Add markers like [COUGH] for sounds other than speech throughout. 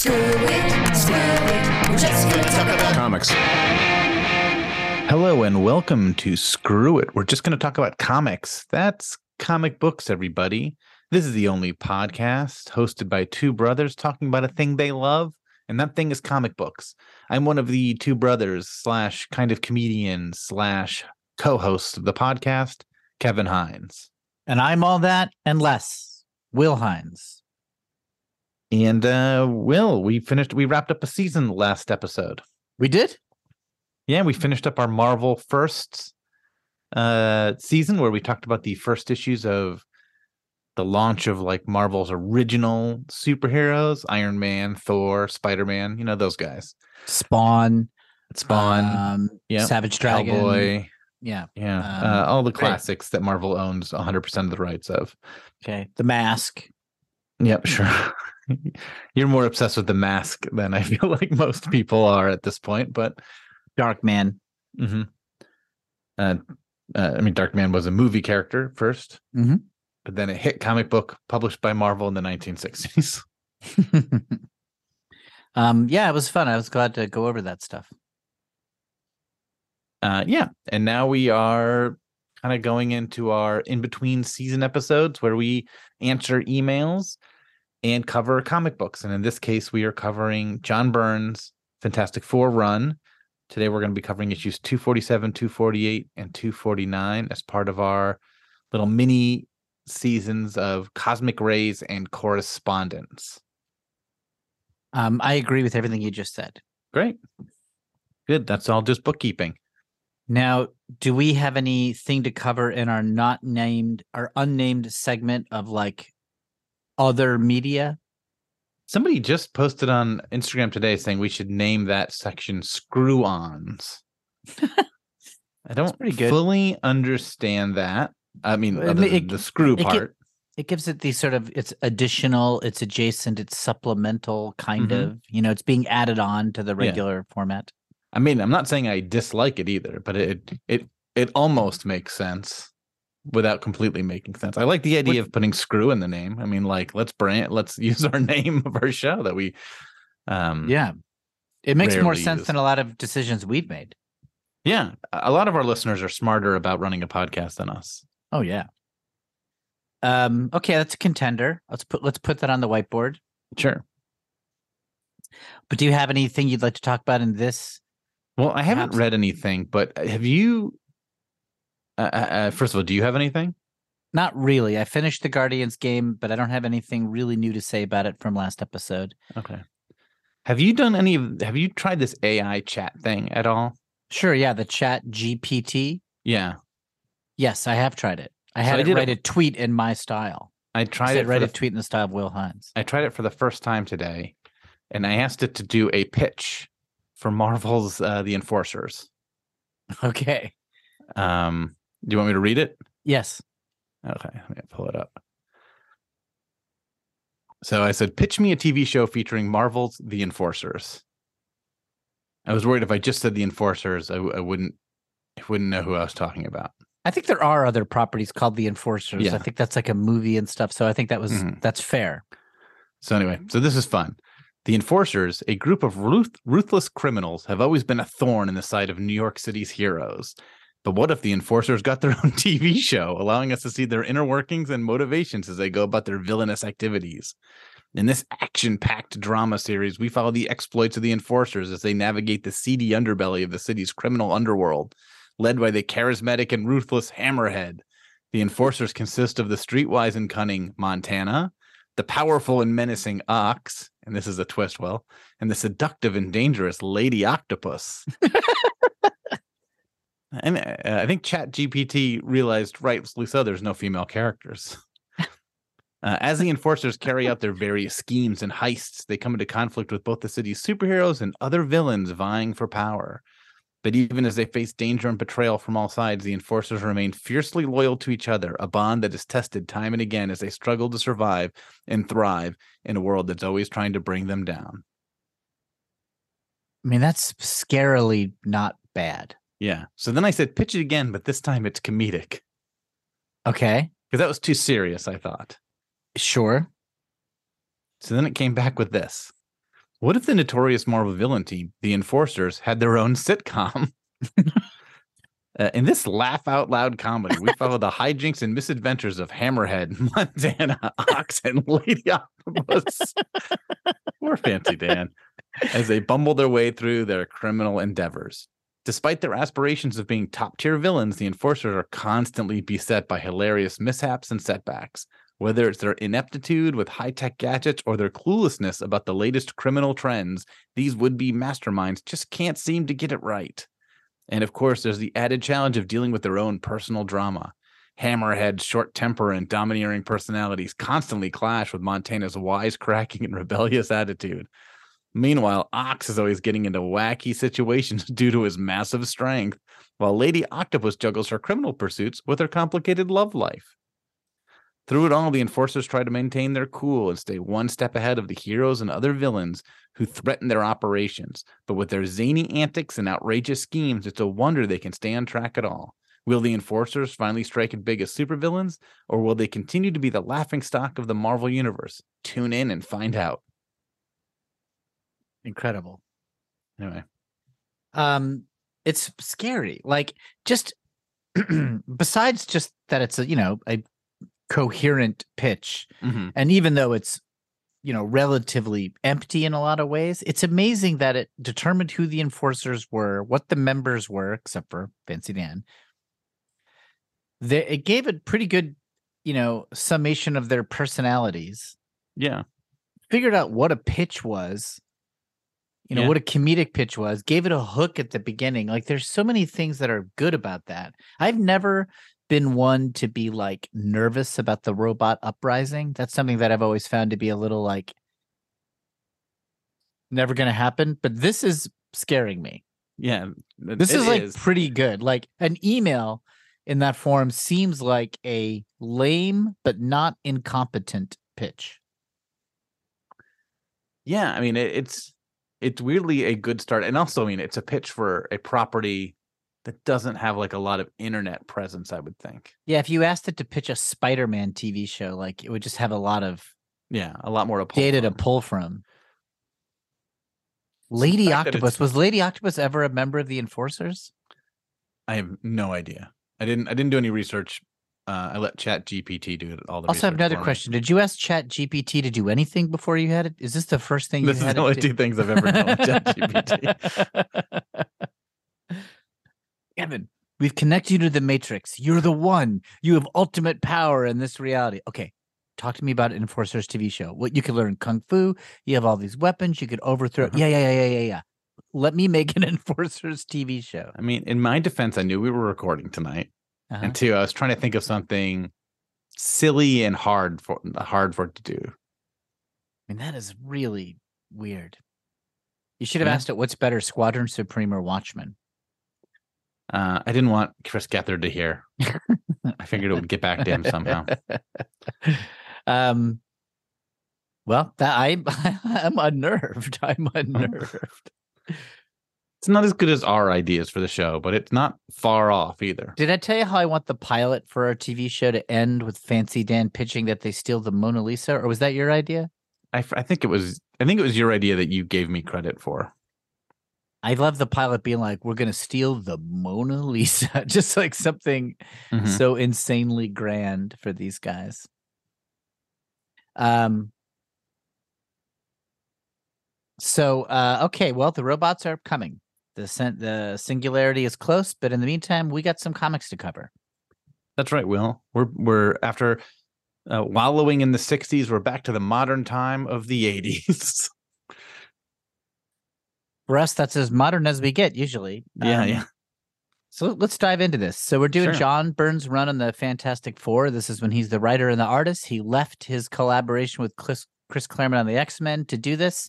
Screw it, screw it. We're just gonna talk about Comics. Hello and welcome to Screw It. We're just going to talk about comics. That's comic books, everybody. This is the only podcast hosted by two brothers talking about a thing they love, and that thing is comic books. I'm one of the two brothers slash kind of comedian slash co-host of the podcast, Kevin Hines. And I'm all that and less. Will Hines. And uh Will, we finished we wrapped up a season last episode. We did? Yeah, we finished up our Marvel first uh season where we talked about the first issues of the launch of like Marvel's original superheroes, Iron Man, Thor, Spider-Man, you know those guys. Spawn. Spawn, Um, yeah, Savage Dragon. Cowboy, Yeah. yeah, Um, uh, all the great. classics that Marvel owns 100% of the rights of. Okay. The Mask. Yep, sure. [LAUGHS] [LAUGHS] You're more obsessed with the mask than I [LAUGHS] feel like most people are at this point, but Dark Man. mhm. uh, uh, I mean, Dark Man was a movie character 1st Mhm. but then a hit comic book published by Marvel in the 1960s. [LAUGHS] um, yeah, it was fun. I was glad to go over that stuff. Uh, yeah, and now we are kind of going into our in between season episodes where we answer emails and cover comic books. And in this case, we are covering John Byrne's Fantastic Four run. Today, we're going to be covering issues 247, 248, and 249 as part of our little mini seasons of Cosmic Rays and Correspondence. Um, I agree with everything you just said. Great. Good. That's all just bookkeeping. Now, do we have anything to cover in our not named our unnamed segment of like other media? Somebody just posted on Instagram today saying we should name that section screw ons. [LAUGHS] I don't fully understand that. I mean, It other than it- the screw it part. It gives it the sort of it's additional, it's adjacent, it's supplemental kind Mhm. of, you know, it's being added on to the regular format. I mean, I'm not saying I dislike it either, but it it it almost makes sense without completely making sense. I like the idea of putting screw in the name. I mean, like let's brand let's [LAUGHS] use our name of our show that we um Yeah. It makes more sense use. than a lot of decisions we've made. yeah. A lot of our listeners are smarter about running a podcast than us. Oh yeah. Um, okay, that's a contender. Let's put let's put that on the whiteboard. Sure. But do you have anything you'd like to talk about in this? Well, I haven't read anything, but uh, have you? Uh, uh, uh, first of all, do you have anything? Not really. I finished the Guardians game, but I don't have anything really new to say about it from last episode. Okay. Have you done any of? Have you tried this AI chat thing at all? Sure, yeah, the chat GPT. Yeah, Yes, I have tried it. I So had I it did a- write a tweet in my style. I tried it. Write the, a tweet in the style of Will Hines. I tried it for the first time today, and I asked it to do a pitch for Marvel's uh, The Enforcers. [LAUGHS] Okay. Um, do you want me to read it? Yes. Okay, let me pull it up. So I said, pitch me a TV show featuring Marvel's The Enforcers. I was worried if I just said The Enforcers, I, I wouldn't, I wouldn't know who I was talking about. I think there are other properties called the Enforcers. Yeah. I think that's like a movie and stuff. So I think that was Mhm. that's fair. So anyway, so this is fun. The Enforcers, a group of ruth- ruthless criminals, have always been a thorn in the side of New York City's heroes. But what if the Enforcers got their [LAUGHS] own TV show, allowing us to see their inner workings and motivations as they go about their villainous activities? In this action packed drama series, we follow the exploits of the Enforcers as they navigate the seedy underbelly of the city's criminal underworld, led by the charismatic and ruthless Hammerhead. The Enforcers consist of the streetwise and cunning Montana, the powerful and menacing Ox, and this is a twist, well, and the seductive and dangerous Lady Octopus. [LAUGHS] and uh, I think Chat GPT realized rightly so there's no female characters. [LAUGHS] Uh, as the enforcers carry out their various schemes and heists, they come into conflict with both the city's superheroes and other villains vying for power. But even as they face danger and betrayal from all sides, the enforcers remain fiercely loyal to each other, a bond that is tested time and again as they struggle to survive and thrive in a world that's always trying to bring them down. I mean, that's scarily not bad. Yeah. So then I said, pitch it again, but this time it's comedic Okay. because that was too serious, I thought. Sure. So then it came back with this What if the notorious Marvel villain team, the Enforcers, had their own sitcom? [LAUGHS] Uh, in this laugh out loud comedy, we follow the hijinks and misadventures of Hammerhead, [LAUGHS] Montana, Ox, and Lady Octopus. Poor Fancy Dan, as they bumble their way through their criminal endeavors. Despite their aspirations of being top tier villains, the enforcers are constantly beset by hilarious mishaps and setbacks. Whether it's their ineptitude with high tech gadgets or their cluelessness about the latest criminal trends, these would be masterminds just can't seem to get it right. And of course, there's the added challenge of dealing with their own personal drama. Hammerhead's short temper and domineering personalities constantly clash with Montana's wisecracking and rebellious attitude. Meanwhile, Ox is always getting into wacky situations [LAUGHS] due to his massive strength, while Lady Octopus juggles her criminal pursuits with her complicated love life. Through it all, the enforcers try to maintain their cool and stay one step ahead of the heroes and other villains who threaten their operations. But with their zany antics and outrageous schemes, it's a wonder they can stay on track at all. Will the enforcers finally strike it big as supervillains, or will they continue to be the laughing stock of the Marvel Universe? Tune in and find out. Incredible. Anyway, Um, it's scary. Like just [CLEARS THROAT] besides just that it's a you know a coherent pitch, mhm. and even though it's you know relatively empty in a lot of ways, it's amazing that it determined who the enforcers were, what the members were, except for Fancy Dan. They, it gave a pretty good, you know, summation of their personalities. yeah, figured out what a pitch was you know Yeah. what a comedic pitch was gave it a hook at the beginning like there's so many things that are good about that i've never been one to be like nervous about the robot uprising that's something that i've always found to be a little like never gonna happen but this is scaring me yeah. this is like pretty good like an email in that form seems like a lame but not incompetent pitch yeah. I mean, it, it's it's weirdly a good start, and also, I mean, it's a pitch for a property that doesn't have like a lot of internet presence. I would think. Yeah, if you asked it to pitch a Spider-Man TV show, like it would just have a lot of Yeah, a lot more to pull data to pull from. Lady Octopus was Lady Octopus ever a member of the Enforcers? I have no idea. I didn't. I didn't do any research. Uh, I let Chat GPT do it all the. Also, I have another question. Did you ask Chat GPT to do anything before you had it? Is this the first thing This you is had the only two things I've ever done with [LAUGHS] ChatGPT. Kevin, we've connected you to the Matrix. You're the one. You have ultimate power in this reality. Okay, talk to me about Enforcers TV show. What you can learn kung fu. You have all these weapons. You could overthrow. Uh-huh. Yeah, yeah, yeah, yeah, yeah, yeah. Let me make an [LAUGHS] Enforcers TV show. I mean, in my defense, I knew we were recording tonight, Uh-huh. and two, I was trying to think of something silly and hard for hard for it to do. I mean, that is really weird. You should have Yeah. asked it what's better, Squadron Supreme or Watchmen? Uh, I didn't want Chris Gethard to hear. I figured it would get back to him somehow. [LAUGHS] um well, that I [LAUGHS] I'm unnerved. I'm [LAUGHS] unnerved. It's not as good as our ideas for the show, but it's not far off either. Did I tell you how I want the pilot for our TV show to end with Fancy Dan pitching that they steal the Mona Lisa? Or was that your idea? I think it was. I think it was your idea that you gave me credit for. I love the pilot being like, we're gonna steal the Mona Lisa. [LAUGHS] Just like something Mhm. so insanely grand for these guys. Um so uh okay, well the robots are coming. The the singularity is close, but in the meantime, we got some comics to cover. That's right, Will. We're we're after uh, wallowing in the '60s. We're back to the modern time of the '80s. [LAUGHS] For us, that's as modern as we get usually. yeah, Um, yeah. So let's dive into this. So we're doing Sure. John Burns' run on the Fantastic Four. This is when he's the writer and the artist. He left his collaboration with Chris, Chris Claremont on the X Men to do this.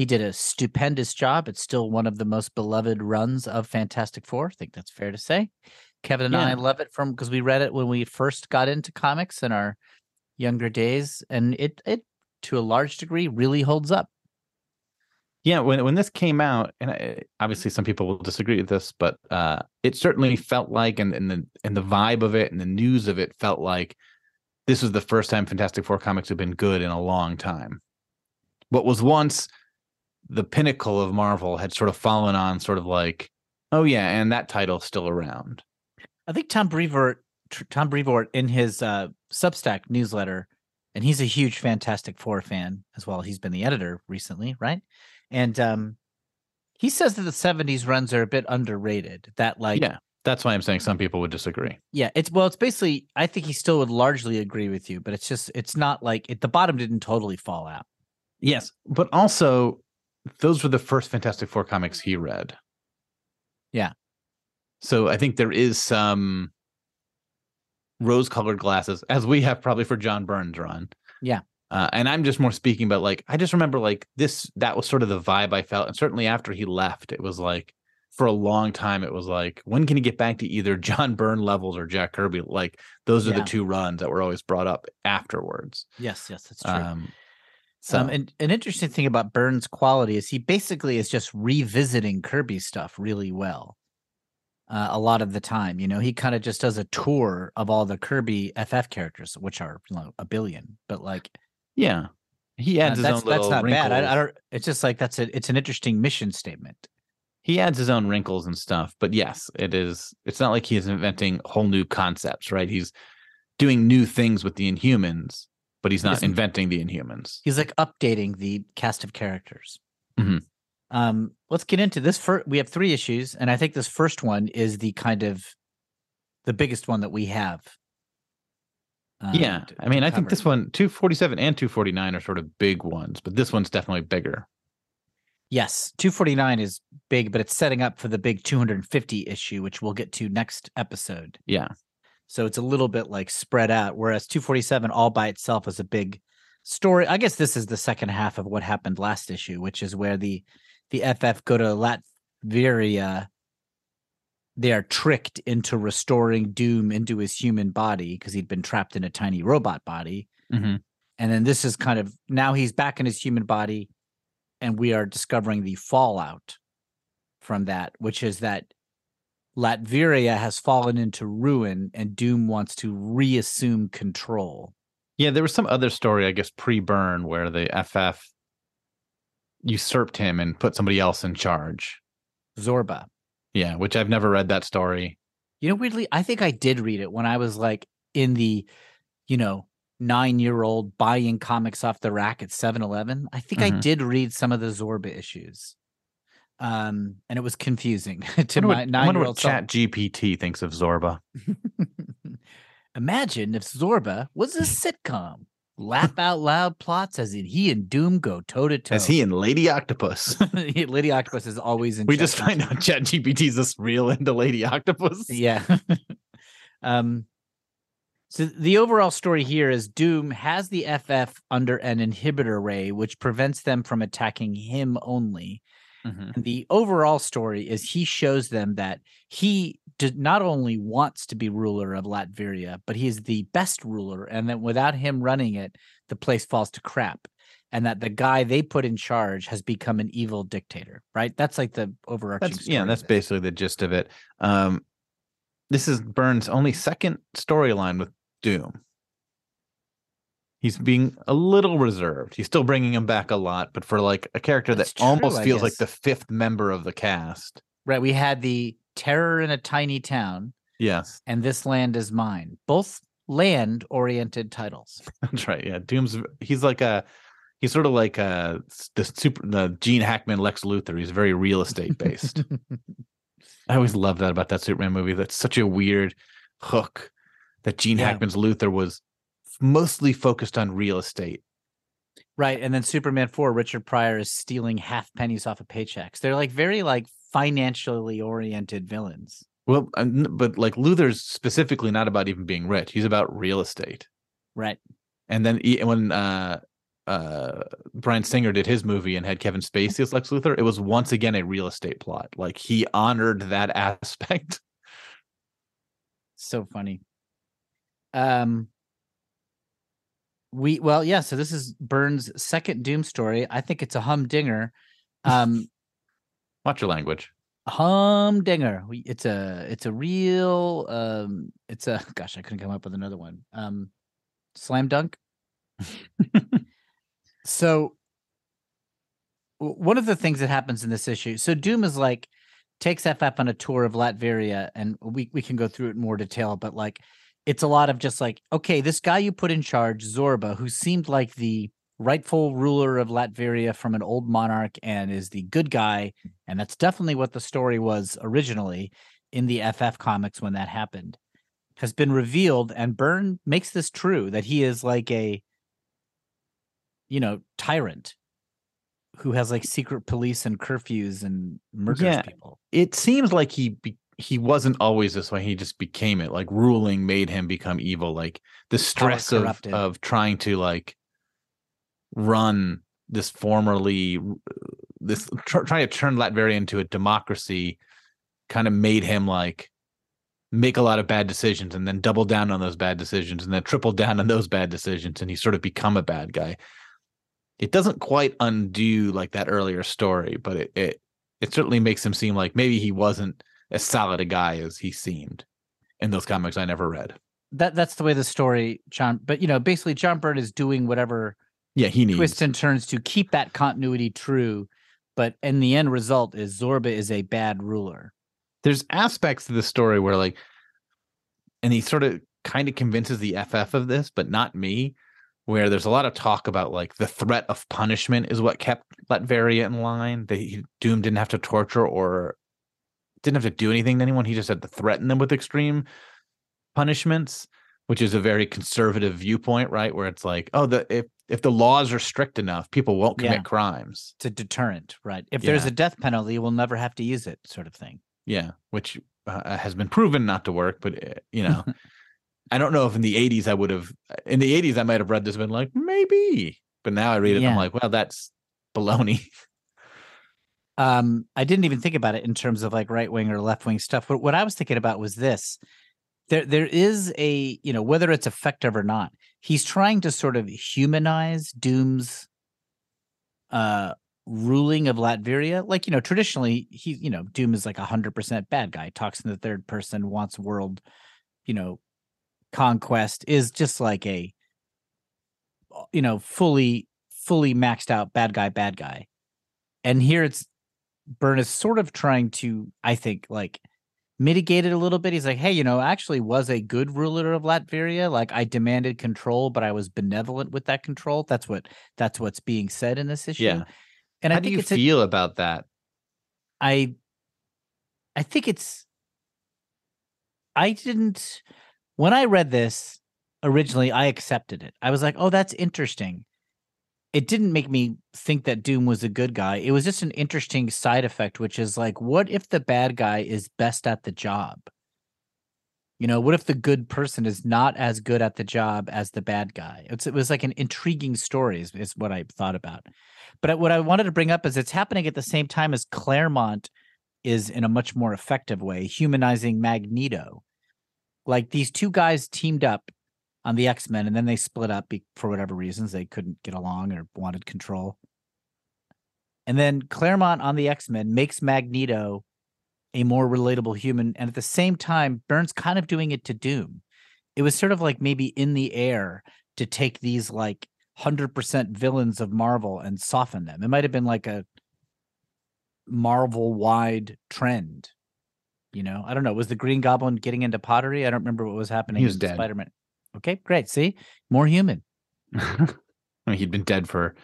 He did a stupendous job. It's still one of the most beloved runs of Fantastic Four. I think that's fair to say. Kevin and I love it from because we read it when we first got into comics in our younger days, and it it to a large degree really holds up. Yeah, when when this came out, and I, obviously some people will disagree with this, but uh, it certainly felt like, and, and the and the vibe of it and the news of it felt like this was the first time Fantastic Four comics have been good in a long time. What was once the pinnacle of Marvel had sort of fallen on sort of like, oh yeah, and that title's still around. I think Tom Brevoort, Tom Brevoort, in his uh, Substack newsletter, and he's a huge Fantastic Four fan as well. He's been the editor recently, right? And um, he says that the '70s runs are a bit underrated. That like, yeah, that's why I'm saying some people would disagree. yeah, it's well, it's basically. I think he still would largely agree with you, but it's just, it's not like it, the bottom didn't totally fall out. Yes, but also those were the first Fantastic Four comics he read. Yeah. So I think there is some rose-colored glasses, as we have probably for John Byrne's run. Yeah. Uh, and I'm just more speaking about like I just remember like this that was sort of the vibe I felt, and certainly after he left, it was like for a long time it was like when can he get back to either [LAUGHS] John Byrne levels or Jack Kirby? Like those are Yeah. the two runs that were always brought up afterwards. Yes, yes, that's true. Um, so Um, and an interesting thing about Byrne's quality is he basically is just revisiting Kirby stuff really well. Uh, a lot of the time, you know, he kind of just does a tour of all the Kirby FF characters, which are you know, a billion. But like, yeah, he uh, adds his that's own little that's not bad. I, I don't. It's just like that's a. It's an interesting mission statement. he adds his own wrinkles and stuff but yes it is it's not like he is inventing whole new concepts right he's doing new things with the inhumans but he's not inventing the inhumans He's like updating the cast of characters. Mhm. Um, let's get into this. First, we have three issues, and I think this first one is the kind of the biggest one that we have. uh, yeah i mean i think this one 247 and 249 are sort of big ones but this one's definitely bigger Yes, 249 is big, but it's setting up for the big 250 issue, which we'll get to next episode. yeah So it's a little bit like spread out, whereas 247 all by itself is a big story. I guess this is the second half of what happened last issue, which is where the the FF go to Latveria. They are tricked into restoring Doom into his human body because he'd been trapped in a tiny robot body. hmm And then this is kind of now he's back in his human body, and we are discovering the fallout from that, which is that Latveria has fallen into ruin and Doom wants to reassume control. yeah there was some other story i guess pre-Byrne where the ff usurped him and put somebody else in charge Zorba. yeah which i've never read that story You know, weirdly, I think I did read it when I was like in the, you know, nine year old buying comics off the rack at 7 Eleven. I think I Mhm. did read some of the Zorba issues. Um, and it was confusing [LAUGHS] to my nine year what old chat gpt thinks of zorba [LAUGHS] Imagine if Zorba was a sitcom. Laugh [LAUGHS] out loud plots as in he and Doom go toe to toe. as he and lady octopus Lady Octopus is always in. we just find out chat GPT is just real into lady octopus Yeah. um. So the overall story here is Doom has the FF under an inhibitor ray, which prevents them from attacking him only. Mhm. And the overall story is he shows them that he did not only wants to be ruler of Latveria, but he is the best ruler, and that without him running it, the place falls to crap. And that the guy they put in charge has become an evil dictator, right? That's like the overarching That's story. yeah, that's basically the gist of it. Um, this is Byrne's only second storyline with Doom. He's being a little reserved. He's still bringing him back a lot, but for like a character That's that true, almost I feels like the fifth member of the cast. Right. We had the terror in a tiny town, Yes, and this land is mine. Both land oriented titles. [LAUGHS] that's right. Yeah, Doom's he's like a he's sort of like a the super the Gene Hackman Lex Luthor. He's very real estate based. [LAUGHS] I always love that about that Superman movie. That's such a weird hook that Gene Yeah. Hackman's Luthor was mostly focused on real estate. right. And then Superman 4, Richard Pryor is stealing half pennies off of paychecks. They're like very like financially oriented villains. Well, but like Luthor's specifically not about even being rich. He's about real estate. Right. And then he, when uh uh Bryan Singer did his movie and had Kevin Spacey as Lex Luthor, it was once again a real estate plot. Like he honored that [LAUGHS] aspect. So funny. Um we well, yeah, so this is Byrne's second Doom story. I think it's a humdinger. Um [LAUGHS] Watch your language. humdinger it's a it's a real um it's a [LAUGHS] gosh i couldn't come up with another one um slam dunk [LAUGHS] so one of the things that happens in this issue. So Doom is like takes FF on a tour of Latveria, and we we can go through it in more detail, but like it's a lot of just like, okay, this guy you put in charge, Zorba, who seemed like the rightful ruler of Latveria from an old monarch and is the good guy, and that's definitely what the story was originally in the FF comics when that happened, has been revealed, and Byrne makes this true that he is like a you know, tyrant who has like secret police and curfews and murders Yeah. people. It seems like he be- he wasn't always this way. He just became it. Like ruling made him become evil. Like the stress of of trying to like run this formerly this tr- trying to turn Latveria into a democracy kind of made him like make a lot of bad decisions and then double down on those bad decisions and then triple down on those bad decisions and he sort of become a bad guy. It doesn't quite undo like that earlier story, but it it, it certainly makes him seem like maybe he wasn't as solid a guy as he seemed in those comics I never read. That that's the way the story, John. But you know, basically, John Byrne is doing whatever Yeah, he needs twists and turns to keep that continuity true. But in the end result, is Zorba is a bad ruler. there's aspects of the story where like and he sort of kind of convinces the ff of this but not me where there's a lot of talk about like the threat of punishment is what kept latveria in line that he, doom didn't have to torture or didn't have to do anything to anyone he just had to threaten them with extreme punishments which is a very conservative viewpoint right where it's like oh the if if the laws are strict enough people won't commit Yeah. crimes It's a deterrent, right? If there's a death penalty, we'll never have to use it, sort of thing. Yeah, which uh, has been proven not to work. But uh, you know, [LAUGHS] I don't know if in the '80s I would have. In the '80s, I might have read this and been like, maybe. But now I read it, and I'm like, well, that's baloney. [LAUGHS] um i didn't even think about it in terms of like right wing or left wing stuff. What, what i was thinking about was this. There there is a you know whether it's effective or not he's trying to sort of humanize doom's uh ruling of latveria. Like you know traditionally he you know doom is like a hundred percent bad guy. Talks in the third person wants world you know conquest is just like a you know fully fully maxed out bad guy bad guy. And here it's Byrne is sort of trying to, I think, like mitigate it a little bit. He's like, hey, you know, I actually was a good ruler of Latveria. Like I demanded control, but I was benevolent with that control. That's what that's what's being said in this issue. Yeah. And How I do think you it's a- feel about that? I I think it's I didn't when I read this originally I accepted it. I was like, "Oh, that's interesting." It didn't make me think that Doom was a good guy. It was just an interesting side effect which is like, what if the bad guy is best at the job? You know, what if the good person is not as good at the job as the bad guy? It's, it was like an intriguing story, is, is what I thought about. But what I wanted to bring up is it's happening at the same time as Claremont is in a much more effective way, humanizing Magneto. Like these two guys teamed up on the X Men and then they split up be- for whatever reasons. They couldn't get along or wanted control. And then Claremont on the X Men makes Magneto a more relatable human. And at the same time, Byrne's kind of doing it to Doom. It was sort of like maybe in the air to take these like 100% villains of Marvel and soften them. It might have been like a Marvel wide trend. You know, I don't know. Was the Green Goblin getting into pottery? I don't remember what was happening He was in dead. Spider Man. Okay, great. See, more human. [LAUGHS] I mean, he'd been dead for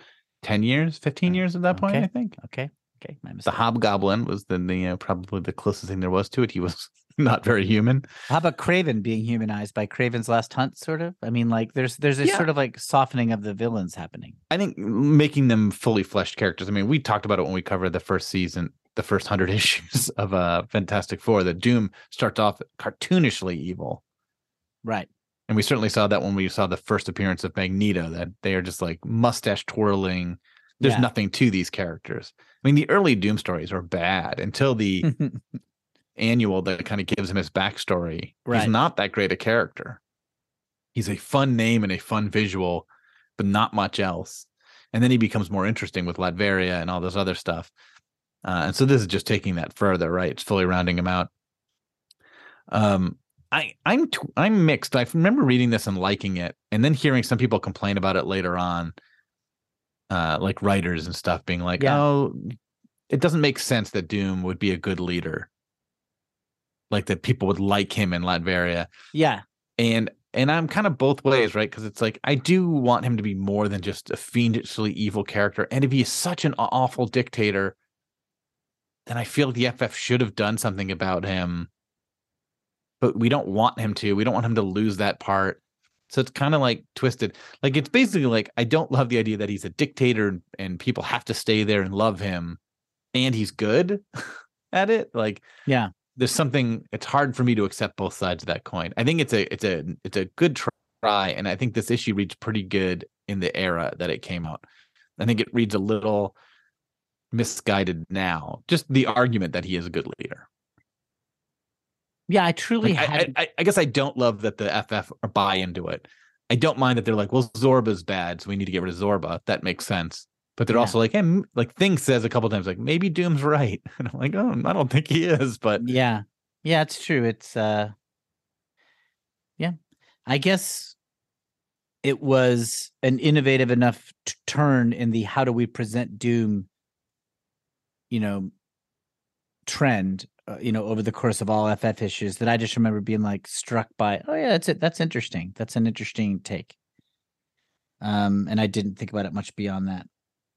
ten years, fifteen years at that point. Okay. I think Okay, okay. My the. Hobgoblin was then the uh, probably the closest thing there was to it. He was [LAUGHS] not very human. How about Kraven being humanized by Kraven's Last Hunt? Sort of. I mean, like there's there's a Yeah. sort of like softening of the villains happening. I think making them fully fleshed characters. I mean, we talked about it when we covered the first season, the first hundred [LAUGHS] issues of uh Fantastic Four. That Doom starts off cartoonishly evil, Right. And we certainly saw that when we saw the first appearance of Magneto. That they are just like mustache twirling. There's Yeah. nothing to these characters. I mean, the early Doom stories are bad until the [LAUGHS] annual that kind of gives him his backstory. Right. He's not that great a character. He's a fun name and a fun visual, but not much else. And then he becomes more interesting with Latveria and all this other stuff. Uh, and so this is just taking that further, right? It's fully rounding him out. Um, I I'm t- I'm mixed. I remember reading this and liking it, and then hearing some people complain about it later on. uh like writers and stuff being like, Yeah. oh, it doesn't make sense that Doom would be a good leader. Like that people would like him in Latveria. Yeah. And and I'm kind of both ways, right? Because it's like I do want him to be more than just a fiendishly evil character. And if he is such an awful dictator, then I feel the FF should have done something about him. But we don't want him to. We don't want him to lose that part. So it's kind of like twisted. Like it's basically like I don't love the idea that he's a dictator and, people have to stay there and love him, and he's good [LAUGHS] at it. Like Yeah. there's something. It's hard for me to accept both sides of that coin. I think it's a it's a it's a good try, and I think this issue reads pretty good in the era that it came out. I think it reads a little misguided now. Just the argument that he is a good leader. Yeah. I truly Like, I, I. I- I guess I don't love that the FF are buy into it. I don't mind that they're like, well, Zorba's bad, so we need to get rid of Zorba. That makes sense. But they're Yeah. also like, hey, like Thing says a couple times, like maybe Doom's right, [LAUGHS] and I'm like, oh, I don't think he is. But yeah. Yeah. It's true. It's, uh, yeah. I guess it was an innovative enough t- turn in the how do we present Doom, you know, trend, uh, you know, over the course of all FF issues that I just remember being like struck by, oh yeah, that's it. That's interesting. That's an interesting take. Um, and I didn't think about it much beyond that.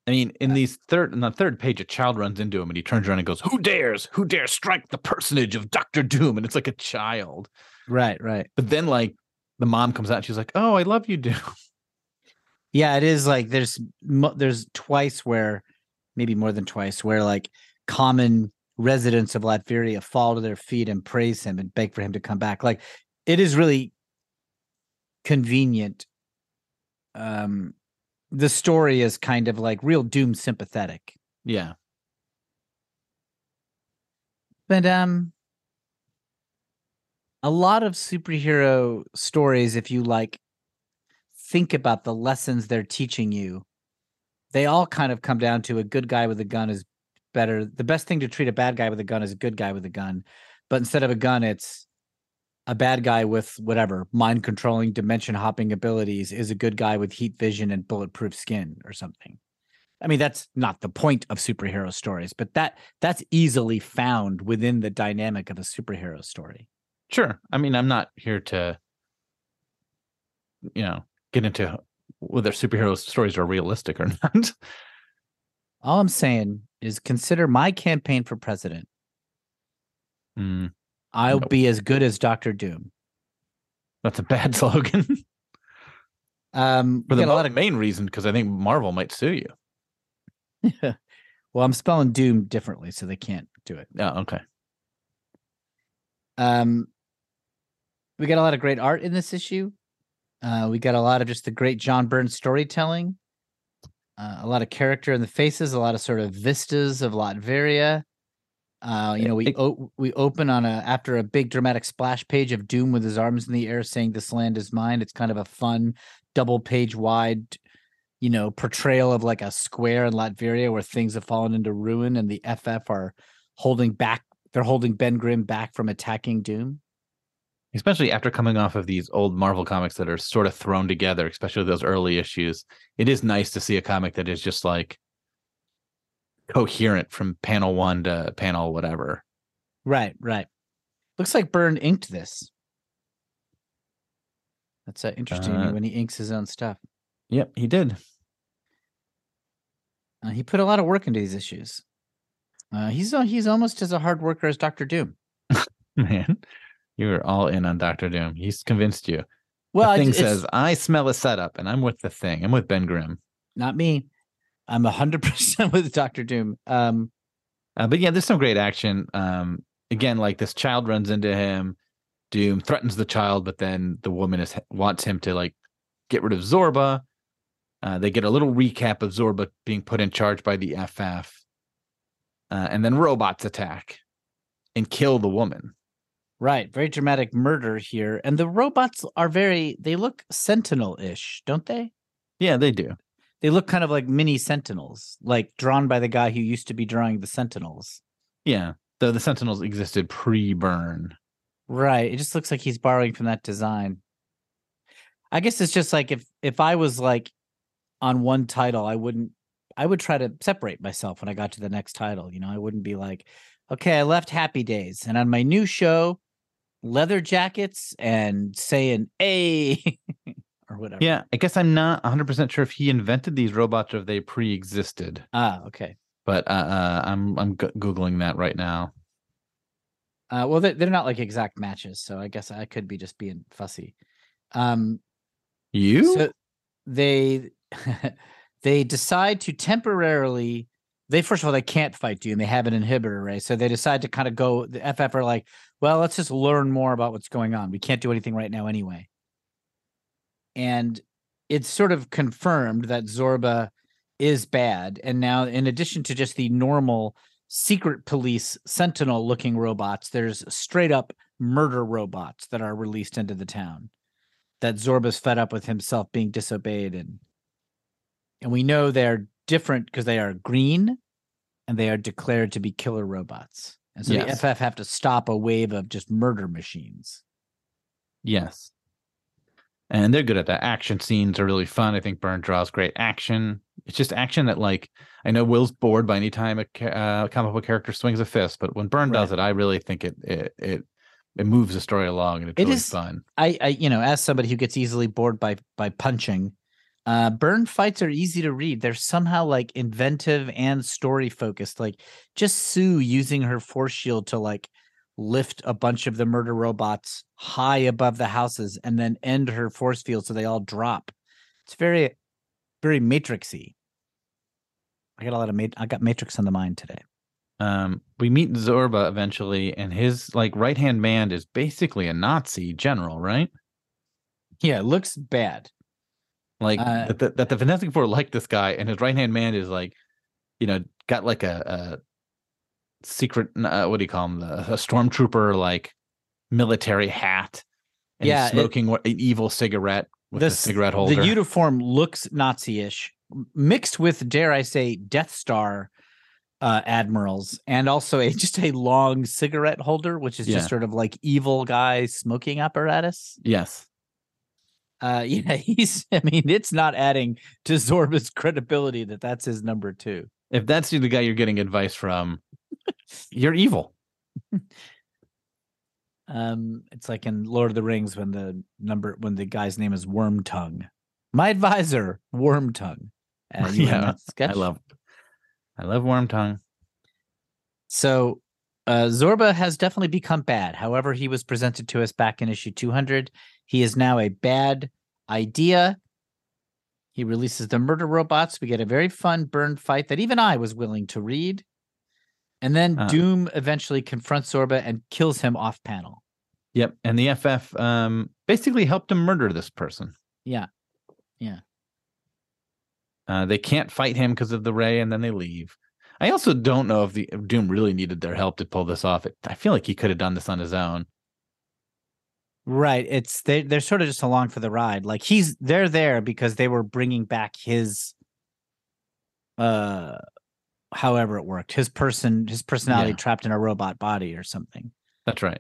I mean, in these third, in the third page, a child runs into him and he turns around and goes, "Who dares? Who dares strike the personage of Doctor Doom?" And it's like a child. Right, right. But then, like, the mom comes out and she's like, "Oh, I love you, Doom." Yeah, it is like there's there's twice where maybe more than twice where like common residents of Latveria fall to their feet and praise him and beg for him to come back. Like it is really convenient. Um the story is kind of like real doom sympathetic. Yeah, But um a lot of superhero stories if you like think about the lessons they're teaching you they all kind of come down to a good guy with a gun is better the best thing to treat a bad guy with a gun is a good guy with a gun but instead of a gun it's a bad guy with whatever mind controlling dimension hopping abilities is a good guy with heat vision and bulletproof skin or something I mean, that's not the point of superhero stories, but that that's easily found within the dynamic of a superhero story. sure. I mean, I'm not here to, you know, get into whether superhero stories are realistic or [LAUGHS] not. All I'm saying is consider my campaign for president. Mm, I'll Nope. be as good as Doctor Doom. that's a bad [LAUGHS] slogan Um, for we the got a mo- lot of main reason because I think Marvel might sue you. [LAUGHS] well, I'm spelling Doom differently, so they can't do it. Oh, okay. Um, we got a lot of great art in this issue. Uh, we got a lot of just the great John Byrne storytelling. Uh, a lot of character in the faces, a lot of sort of vistas of Latveria. Uh, you know, we o- we open on a after a big dramatic splash page of Doom with his arms in the air, saying "This land is mine." It's kind of a fun double page wide, you know, portrayal of like a square in Latveria where things have fallen into ruin, and the FF are holding back. They're holding Ben Grimm back from attacking Doom. Especially after coming off of these old Marvel comics that are sort of thrown together, especially those early issues. It is nice to see a comic that is just like coherent from panel one to panel whatever. Right, right. Looks like Byrne inked this. That's uh, interesting Uh, when he inks his own stuff. Yep, he did. Uh, he put a lot of work into these issues. Uh, he's al- he's almost as a hard worker as Doctor Doom. [LAUGHS] Man, you were all in on Doctor Doom. He's convinced you. Well, the thing says, I smell a setup, and I'm with the thing. I'm with Ben Grimm. not me. I'm hundred [LAUGHS] percent with Doctor Doom. Um, Uh, but yeah, there's some great action. Um, again, like this child runs into him. Doom threatens the child, but then the woman is wants him to like get rid of Zorba. Uh, they get a little recap of Zorba being put in charge by the FF, uh, and then robots attack and kill the woman. Right, very dramatic murder here, and the robots are very. They look Sentinel-ish, don't they? Yeah, they do. They look kind of like mini Sentinels, like drawn by the guy who used to be drawing the Sentinels. Yeah, the the Sentinels existed pre-Byrne. Right. It just looks like he's borrowing from that design. I guess it's just like if if I was like on one title, I wouldn't I would try to separate myself when I got to the next title. You know, I wouldn't be like, okay, I left Happy Days, and on my new show, leather jackets and saying "a" [LAUGHS] or whatever. Yeah, I guess I'm not 100 percent sure if he invented these robots or if they pre-existed. Ah, okay. But uh, uh, I'm I'm googling that right now. Uh, well, they're, they're not like exact matches, so I guess I could be just being fussy. Um, You? So they [LAUGHS] they decide to temporarily they first of all they can't fight Doom. They have an inhibitor, right? So they decide to kind of go the FF are like, well, let's just learn more about what's going on. We can't do anything right now anyway. And it's sort of confirmed that Zorba is bad. And now, in addition to just the normal secret police sentinel looking robots, there's straight up murder robots that are released into the town that Zorba's fed up with himself being disobeyed and and we know they're different because they are green and they are declared to be killer robots. And so Yes. the FF have to stop a wave of just murder machines. Yes. And they're good at that. Action scenes are really fun. I think Byrne draws great action. It's just action that, like, I know Will's bored by any time a uh, comic book character swings a fist, but when Byrne does it, I really think it it it it moves the story along and it's It really is- fun. I, I you know, as somebody who gets easily bored by by punching, uh Byrne fights are easy to read. They're somehow like inventive and story focused. Like just Sue using her force shield to like lift a bunch of the murder robots high above the houses and then end her force field so they all drop. It's very very matrixy. I got a lot of mat- I got matrix on the mind today. Um, we meet Zorba eventually, and his like right hand man is basically a Nazi general, right? Yeah, it looks bad. Like Uh, that, the, that the Fantastic Four like this guy, and his right hand man is like, you know, got like a, a secret. Uh, what do you call him? The, a stormtrooper like military hat. And Yeah, he's it- smoking what an evil cigarette with a This- cigarette holder. The uniform looks Nazi-ish, mixed with, dare I say, Death Star uh, admirals, and also a [LAUGHS] just a long cigarette holder, which is Yeah. just sort of like evil guy smoking apparatus. yes, Uh, [LAUGHS] yeah, he's. I mean, it's not adding to Zorba's credibility that that's his number two. if that's the guy you're getting advice from, you're evil. [LAUGHS] Um, it's like in Lord of the Rings when the number when the guy's name is Worm Tongue. My advisor, Wormtongue. Uh, [LAUGHS] Yeah, sketch? I love, I love Worm Tongue. So uh, Zorba has definitely become bad. However, he was presented to us back in issue 200. He is now a bad idea. He releases the murder robots. We get a very fun Byrne fight that even I was willing to read. And then Uh. Doom eventually confronts Zorba and kills him off panel. Yep, and the FF um basically helped him murder this person. Yeah. Yeah. Uh, they can't fight him because of the ray, and then they leave. I also don't know if the if Doom really needed their help to pull this off. It, I feel like he could have done this on his own. Right. It's they they're sort of just along for the ride. Like he's they're there because they were bringing back his uh however it worked. His person his personality Yeah. trapped in a robot body or something. That's right.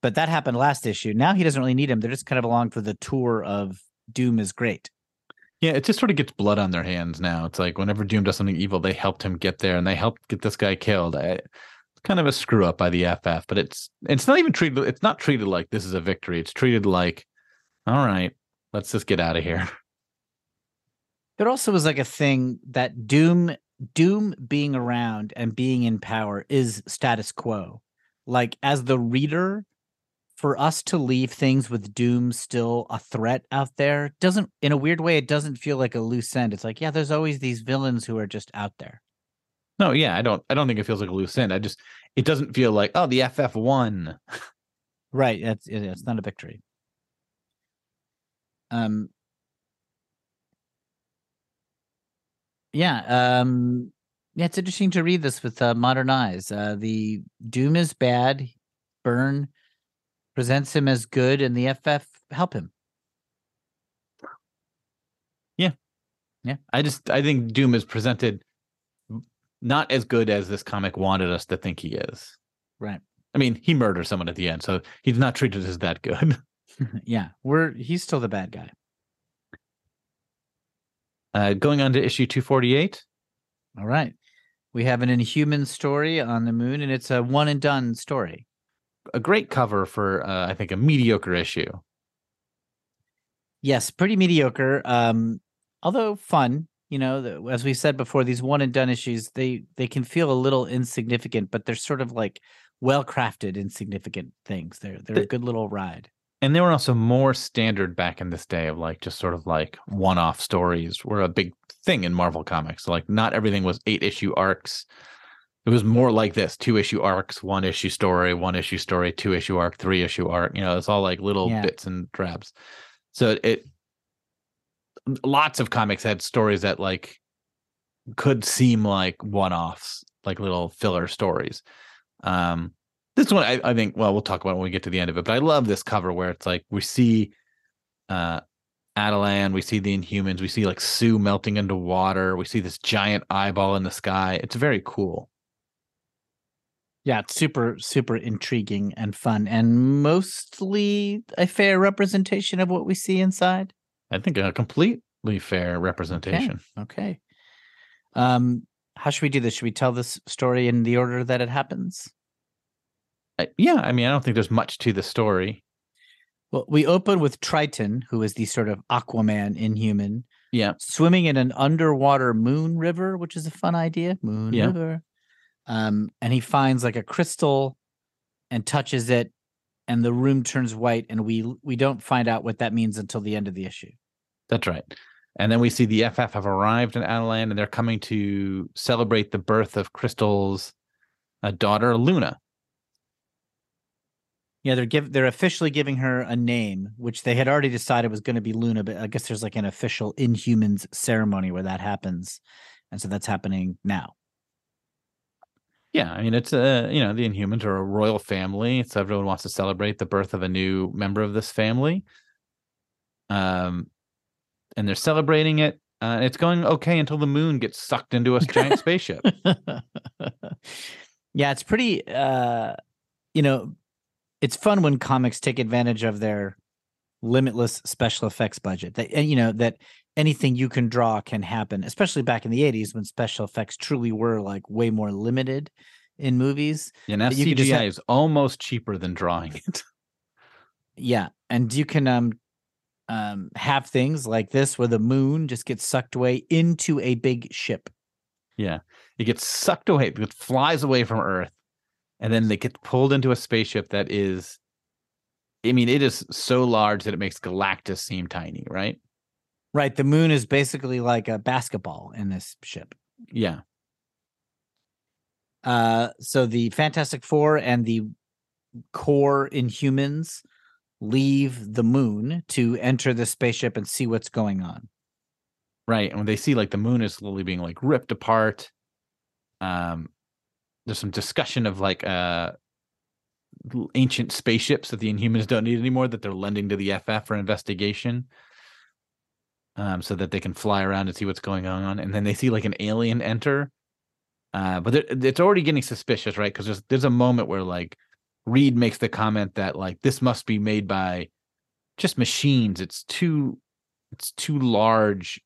But that happened last issue. Now he doesn't really need him. They're just kind of along for the tour of Doom is great. Yeah, it just sort of gets blood on their hands now. It's like whenever Doom does something evil, they helped him get there, and they helped get this guy killed. I, kind of a screw up by the FF, but it's it's not even treated. It's not treated like this is a victory. It's treated like, all right, let's just get out of here. There also was like a thing that Doom Doom being around and being in power is status quo. Like as the reader, for us to leave things with Doom still a threat out there doesn't in a weird way it doesn't feel like a loose end. It's like, yeah, there's always these villains who are just out there. No, yeah, I don't. I don't think it feels like a loose end. I just it doesn't feel like oh the FF won. Right. That's it- it's not a victory. Um Yeah, um yeah, it's interesting to read this with uh, modern eyes. Uh the Doom is bad, Byrne presents him as good and the FF help him. Yeah, yeah. I just I think Doom is presented not as good as this comic wanted us to think he is. Right. I mean, he murders someone at the end, so he's not treated as that good. [LAUGHS] [LAUGHS] yeah, we're he's still the bad guy. Uh, going on to issue 248, All right. We have an inhuman story on the moon, and it's a one and done story. A great cover for uh, I think a mediocre issue. Yes, pretty mediocre. Um, although fun. You know, the, as we said before, these one and done issues they they can feel a little insignificant, but they're sort of like well crafted, insignificant things. They're they're a good little ride. And they were also more standard back in this day of like just sort of like one off stories were a big thing in Marvel Comics. Like not everything was eight issue arcs. It was more like this two issue arcs, one issue story, one issue story, two issue arc, three issue arc. You know, it's all like little Yeah. bits and drabs. So it, lots of comics had stories that like could seem like one offs, like little filler stories. Um, this one I, I think well we'll talk about it when we get to the end of it but i love this cover where it's like we see uh Attilan, we see the inhumans we see like sue melting into water we see this giant eyeball in the sky it's very cool Yeah, it's super super intriguing and fun, and mostly a fair representation of what we see inside. I think a completely fair representation Okay. Um, how should we do this? Should we tell this story in the order that it happens? I- yeah i mean i don't think there's much to the story Well, we open with Triton, who is the sort of Aquaman inhuman, yeah swimming in an underwater moon river, which is a fun idea. Moon Yeah. river. Um, and he finds like a crystal and touches it, and the room turns white, and we we don't find out what that means until the end of the issue. That's right and then we see the ff have arrived in Attilan and they're coming to celebrate the birth of crystal's uh, daughter luna Yeah, they're give they're officially giving her a name, which they had already decided was going to be Luna, but I guess there's like an official Inhumans ceremony where that happens, and so that's happening now. Yeah, I mean it's uh you know the Inhumans are a royal family, so everyone wants to celebrate the birth of a new member of this family. Um, and they're celebrating it. Uh, it's going okay until the moon gets sucked into a giant spaceship. [LAUGHS] yeah, it's pretty. uh You know, it's fun when comics take advantage of their limitless special effects budget. That and you know that anything you can draw can happen, especially back in the '80s when special effects truly were like way more limited in movies. And now you could just CGI ha- is almost cheaper than drawing it. [LAUGHS] Yeah, and you can um um have things like this where the moon just gets sucked away into a big ship. Yeah, it gets sucked away. It flies away from Earth, and then they get pulled into a spaceship that is. I mean, it is so large that it makes Galactus seem tiny, right? Right, the moon is basically like a basketball in this ship. Yeah. Uh so the Fantastic 4 and the core Inhumans leave the moon to enter the spaceship and see what's going on. Right. And when they see like the moon is slowly being like ripped apart, um, there's some discussion of like uh ancient spaceships that the Inhumans don't need anymore that they're lending to the FF for investigation. Um, so that they can fly around and see what's going on. And then they see like an alien enter. Uh, but it's already getting suspicious, right? Because there's there's a moment where like Reed makes the comment that like this must be made by just machines. It's too it's too large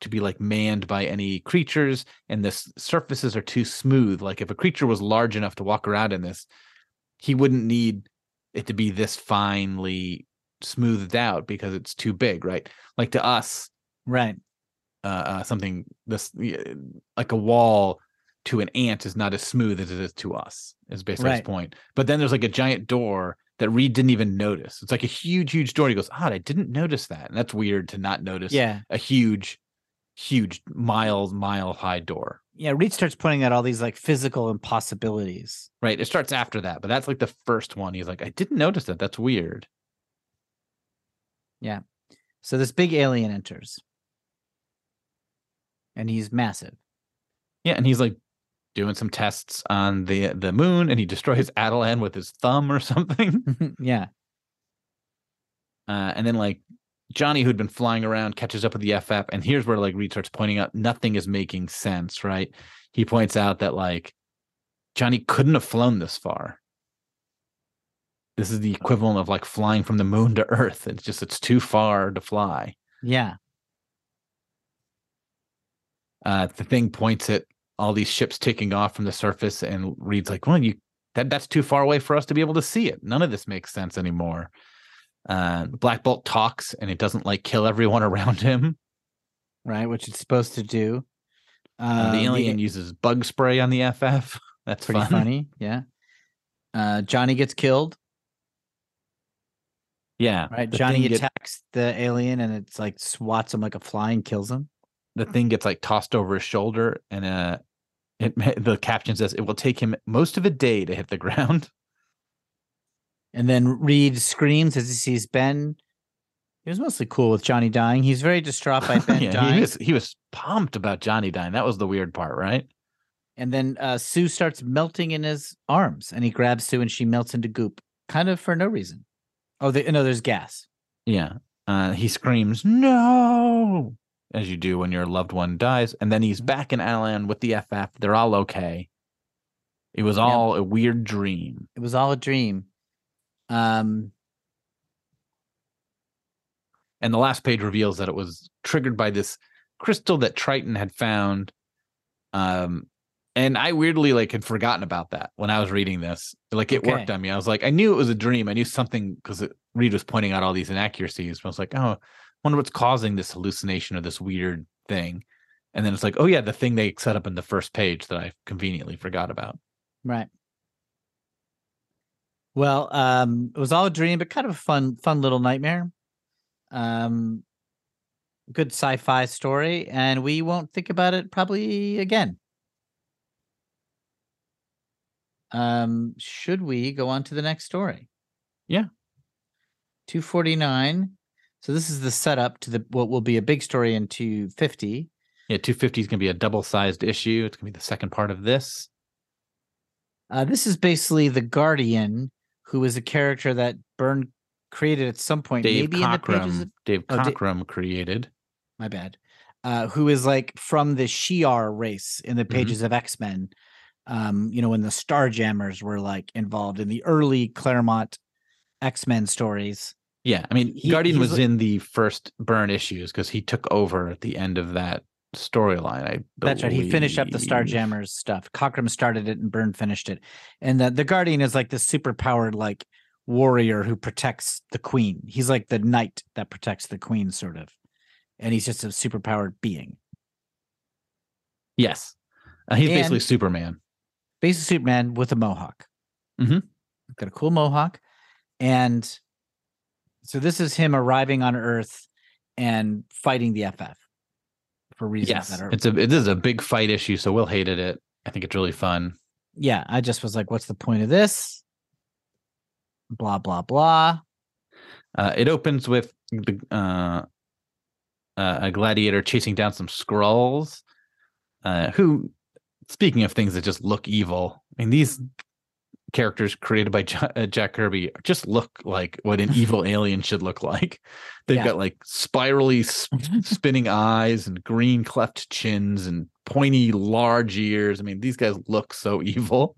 to be like manned by any creatures and the surfaces are too smooth like if a creature was large enough to walk around in this he wouldn't need it to be this finely smoothed out because it's too big right like to us Right. uh, uh something this like a wall to an ant is not as smooth as it is to us is basically his Right. point but then there's like a giant door that Reed didn't even notice. It's like a huge, huge door. He goes, "Odd, I didn't notice that." And that's weird to not notice Yeah. a huge, huge miles mile high door. Yeah, Reed starts pointing out all these like physical impossibilities. Right. It starts after that, but that's like the first one. He's like, I didn't notice that. That's weird. Yeah. So this big alien enters. And he's massive. Yeah, and he's like doing some tests on the the moon, and he [LAUGHS] destroys Attilan with his thumb or something. [LAUGHS] yeah. Uh, and then like Johnny, who'd been flying around, catches up with the FF, and here's where like Reed starts pointing out nothing is making sense. Right? He points out that like Johnny couldn't have flown this far. This is the equivalent of like flying from the moon to Earth. It's just it's too far to fly. Yeah. Uh, the thing points at all these ships taking off from the surface, and Reed's like, "Well, you that that's too far away for us to be able to see it. None of this makes sense anymore." Uh, Black Bolt talks, and it doesn't like kill everyone [LAUGHS] around him. right, which it's supposed to do. Uh, the Um, alien uses bug spray on the FF. [LAUGHS] That's pretty fun. funny, yeah. Uh, Johnny gets killed, Yeah, right? Johnny attacks the alien, and it's like swats him like a fly and kills him. the thing gets like tossed over his shoulder, and uh, it the caption says it will take him most of a day to hit the ground. And then Reed screams as he sees Ben. He was mostly cool with Johnny dying. He's very distraught by [LAUGHS] Ben yeah, dying. he was he was pumped about Johnny dying. That was the weird part, right? And then uh, Sue starts melting in his arms, and he grabs Sue, and she melts into goop, kind of for no reason. Oh, the, no, there's gas. Yeah. Uh, he screams, no, as you do when your loved one dies. And then Mm-hmm. he's back in Alan with the FF. They're all okay. It was all a weird dream. It was all a dream. Um, And the last page reveals that it was triggered by this crystal that Triton had found. Um, and I weirdly like had forgotten about that when I was reading this. Like it worked on me. I was like, I knew it was a dream. I knew something because Reed was pointing out all these inaccuracies. I was like, oh, wonder what's causing this hallucination or this weird thing. And then it's like, oh yeah, the thing they set up in the first page that I conveniently forgot about. right. Well, um, it was all a dream, but kind of a fun, fun little nightmare. Um, good sci-fi story, and we won't think about it probably again. Um, should we go on to the next story? Yeah. 249. So this is the setup to the what will be a big story in 250. Yeah, 250 is going to be a double sized issue. It's going to be the second part of this. Uh, this is basically the Guardian, who is a character that Byrne created at some point, Dave maybe in the pages. Cockrum, Of, Dave Oh, Da- Cockrum created. my bad. Uh, who is like from the Shi'ar race in the Mm-hmm. pages of X Men. Um, you know, when the Starjammers were like involved in the early Claremont X Men stories. Yeah, I mean, He- Guardian was li- in the first Byrne issues because he took over at the end of that storyline. I That's right. He finished up the. Starjammers stuff. Cockrum started it and Byrne finished it. And the, the Guardian is like the super powered like warrior who protects the queen. He's like the knight that protects the queen, sort of. And he's just a super powered being. Yes, uh, he's basically And- Superman. Basically Superman with a mohawk. Mhm. Got a cool mohawk. And so this is him arriving on Earth and fighting the FF for reasons Yes, that are it's a it is a big fight issue, so Will hated it. I think it's really fun. yeah, I just was like, what's the point of this? Blah blah blah. Uh, it opens with the uh, uh, a gladiator chasing down some Skrulls. Uh, who, speaking of things that just look evil, I mean these characters created by uh, Jack Kirby just look like what an evil [LAUGHS] alien should look like. They've Yeah. got like spirally [LAUGHS] spinning eyes and green cleft chins and pointy large ears. I mean these guys look so evil.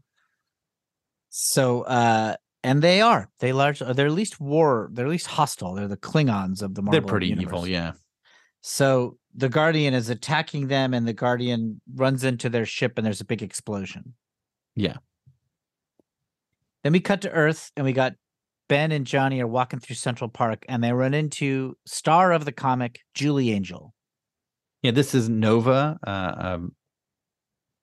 So uh and they are. They large they're at least war, they're at least hostile. They're the Klingons of the Marvel They're pretty universe. evil, yeah. So the Guardian is attacking them and the Guardian runs into their ship and there's a big explosion. Yeah. Then we cut to Earth and we got Ben and Johnny are walking through Central Park and they run into star of the comic, Julie Angel. Yeah, this is Nova, uh, um,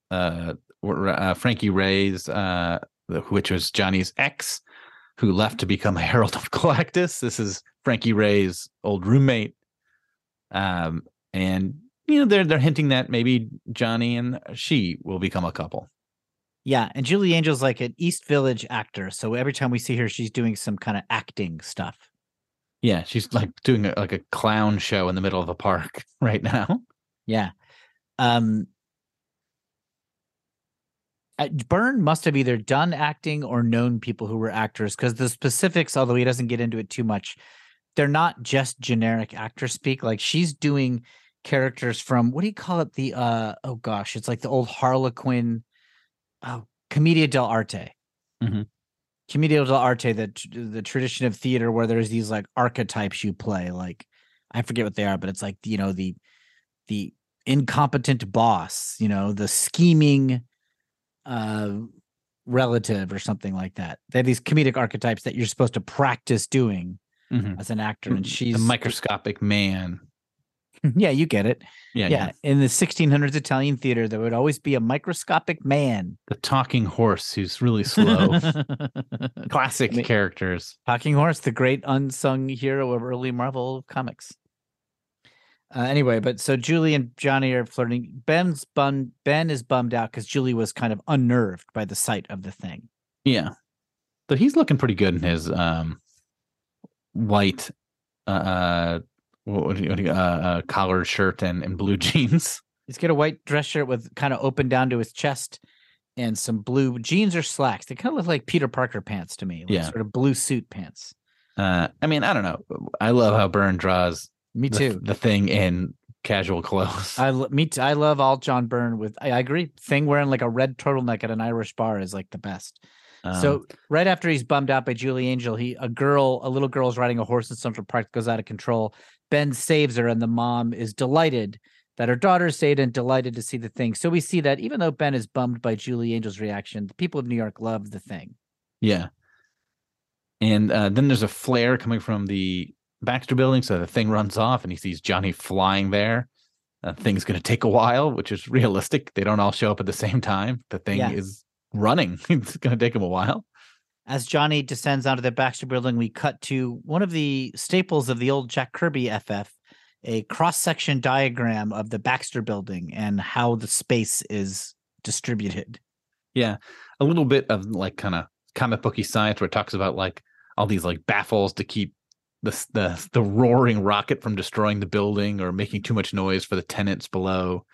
uh, uh, Frankie Raye's, uh, which was Johnny's ex, who left to become [LAUGHS] a Herald of Galactus. This is Frankie Raye's old roommate, um, and you know they're they're hinting that maybe Johnny and she will become a couple. Yeah, and Julie Angel's like an East Village actor, so every time we see her, she's doing some kind of acting stuff. Yeah, she's like doing a, like a clown show in the middle of a park [LAUGHS] right now. Yeah. Um uh, Byrne must have either done acting or known people who were actors because the specifics, although he doesn't get into it too much, they're not just generic actor speak. Like she's doing characters from what do you call it? The uh oh gosh, it's like the old Harlequin oh Commedia dell'arte. Mhm. Commedia dell'arte, the the tradition of theater where there's these like archetypes you play. Like I forget what they are, but it's like you know the the incompetent boss, you know, the scheming uh relative or something like that. They have these comedic archetypes that you're supposed to practice doing Mhm. as an actor, and she's the microscopic man. [LAUGHS] yeah, you get it. Yeah, Yeah, yeah. in the 1600s Italian theater, there would always be a microscopic man. The talking horse who's really [LAUGHS] slow. [LAUGHS] Classic characters. Talking Horse, the great unsung hero of early Marvel comics. Uh, anyway, but so Julie and Johnny are flirting. Ben's bummed. Ben is bummed out because Julie was kind of unnerved by the sight of the thing. Yeah. So he's looking pretty good in his um white uh uh what, what do you, what do you- uh, uh collared shirt and, and blue [LAUGHS] jeans. He's got a white dress shirt with kind of open down to his chest and some blue jeans or slacks. They kind of look like Peter Parker pants to me. Like Yeah. Sort of blue suit pants. Uh I mean, I don't know. I love how Byrne draws Me the, too. the thing in casual clothes. I lo- me too. I love all John Byrne with. I, I agree. Thing wearing like a red turtleneck at an Irish bar is like the best. Um, so right after he's bummed out by Julie Angel, he a girl, a little girl is riding a horse in Central Park that goes out of control. Ben saves her, and the mom is delighted that her daughter saved and delighted to see the thing. So we see that even though Ben is bummed by Julie Angel's reaction, the people of New York love the thing. Yeah. And uh, then there's a flare coming from the Baxter building. So the thing runs off and he sees Johnny flying there. Uh, thing's going to take a while, which is realistic. They don't all show up at the same time. The thing Yeah. is running. [LAUGHS] it's going to take him a while. As Johnny descends onto the Baxter building, we cut to one of the staples of the old Jack Kirby FF, a cross section diagram of the Baxter building and how the space is distributed. Yeah. A little bit of like kind of comic booky science where it talks about like all these like baffles to keep the, the, the roaring rocket from destroying the building or making too much noise for the tenants below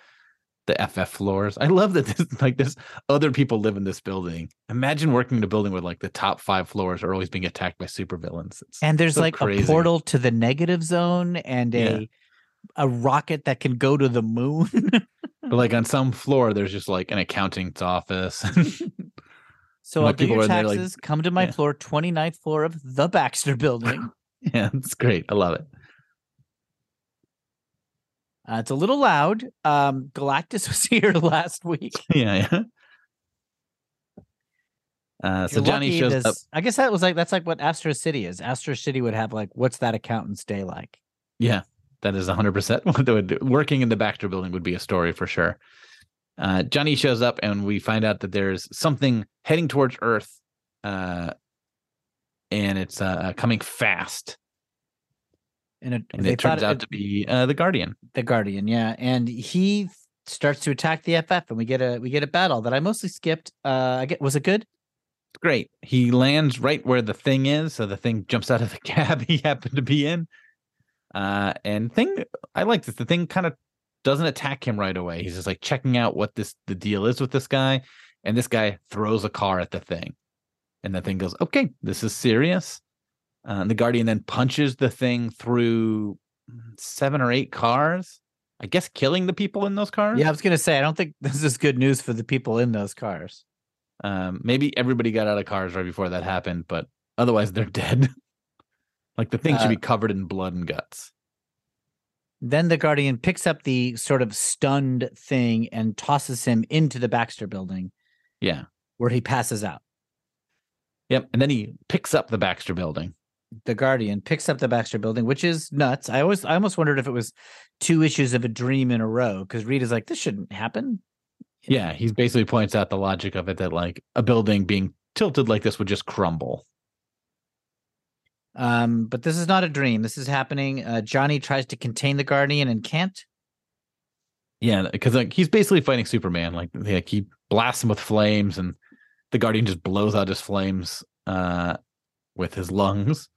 the FF floors. I love that [LAUGHS] this, like this other people live in this building. Imagine working in a building where like the top five floors are always being attacked by supervillains. It's And there's so like crazy. a portal to the negative zone and Yeah. a a rocket that can go to the moon. but like on [LAUGHS] some floor, there's just like an accountant's office. [LAUGHS] so Like, I'll do people your there, like- taxes. Come to my Yeah. floor, 29th floor of the Baxter building. yeah, it's great. I love it. Uh, it's a little loud. Um, Galactus [LAUGHS] was here last week. [LAUGHS] Yeah, yeah. Uh, so Johnny shows up. I guess that was like that's like what Astro City is. Astro City would have like, what's that accountant's day like? Yeah, that is 100% [LAUGHS] what they would do. Working in the Baxter building would be a story for sure. Uh, Johnny shows up and we find out that there's something heading towards Earth uh, and it's uh, coming fast. And it, And it turns out to be uh, the Guardian. the Guardian, yeah. And he starts to attack the FF, and we get a we get a battle that I mostly skipped. Uh, I get was it good? Great. He lands right where the thing is. So the thing jumps out of the [LAUGHS] cab he happened to be in. Uh, and thing, I like this. The thing kind of doesn't attack him right away. He's just like checking out what this the deal is with this guy. And this guy throws a car at the thing. And the thing goes, okay, this is serious. Uh, and the Guardian then punches the thing through seven or eight cars. I guess killing the people in those cars. Yeah, I was gonna say I don't think [LAUGHS] this is good news for the people in those cars. Um, maybe everybody got out of cars right before that happened, but otherwise they're [LAUGHS] dead. like the thing should Uh, be covered in blood and guts. Then the Guardian picks up the sort of stunned thing and tosses him into the Baxter building Yeah. where he passes out. Yep. And then he picks up the Baxter building. The Guardian picks up the Baxter building, which is nuts. I always I almost wondered if it was two issues of a dream in a row because Reed is like, this shouldn't happen. Yeah. He basically points out the logic of it that like a building being tilted like this would just crumble. Um, but this is not a dream. This is happening. Uh, Johnny tries to contain the Guardian and can't. Yeah. Because like he's basically fighting Superman. Like, like he blasts him with flames and the Guardian just blows out his flames uh, with his lungs.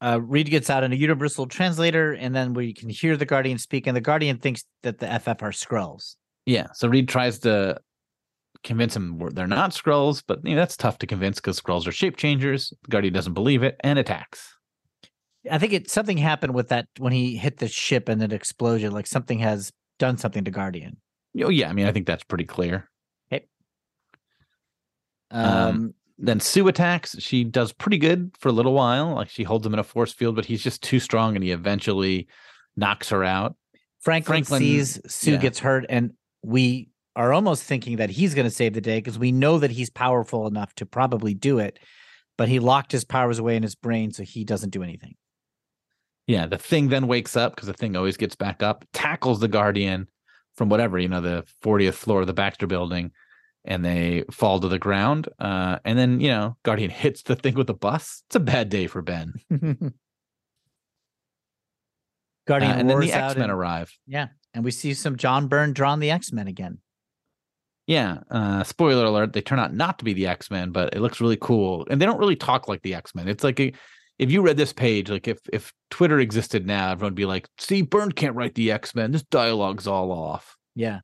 Uh, Reed gets out in a universal translator, and then we can hear the Guardian speak, and the Guardian thinks that the FF are Skrulls. Yeah. So Reed tries to convince him they're not Skrulls, but you know, that's tough to convince because Skrulls are shape changers. The Guardian doesn't believe it and attacks. I think it something happened with that when he hit the ship and it exploded. Like something has done something to Guardian. Oh yeah, I mean I think that's pretty clear. Um, Um, Then Sue attacks. She does pretty good for a little while. Like she holds him in a force field, but he's just too strong and he eventually knocks her out. Franklin, Franklin- sees Sue yeah. gets hurt, and we are almost thinking that he's going to save the day because we know that he's powerful enough to probably do it, but he locked his powers away in his brain, so he doesn't do anything. Yeah, the thing then wakes up because the thing always gets back up, tackles the guardian from whatever, you know, the 40th floor of the Baxter building, and they fall to the ground. Uh, and then, you know, Guardian [LAUGHS] hits the thing with a bus. It's a bad day for Ben. [LAUGHS] Uh, Guardian and then the X Men arrive. Yeah, and we see some John Byrne drawing the X Men again. Yeah. Uh, spoiler alert, they turn out not to be the X Men, but it looks really cool. And they don't really talk like the X Men. It's like a, if you read this page, like if if Twitter existed now, everyone would be like, see, Byrne can't write the X Men. This dialogue's all off. Yeah,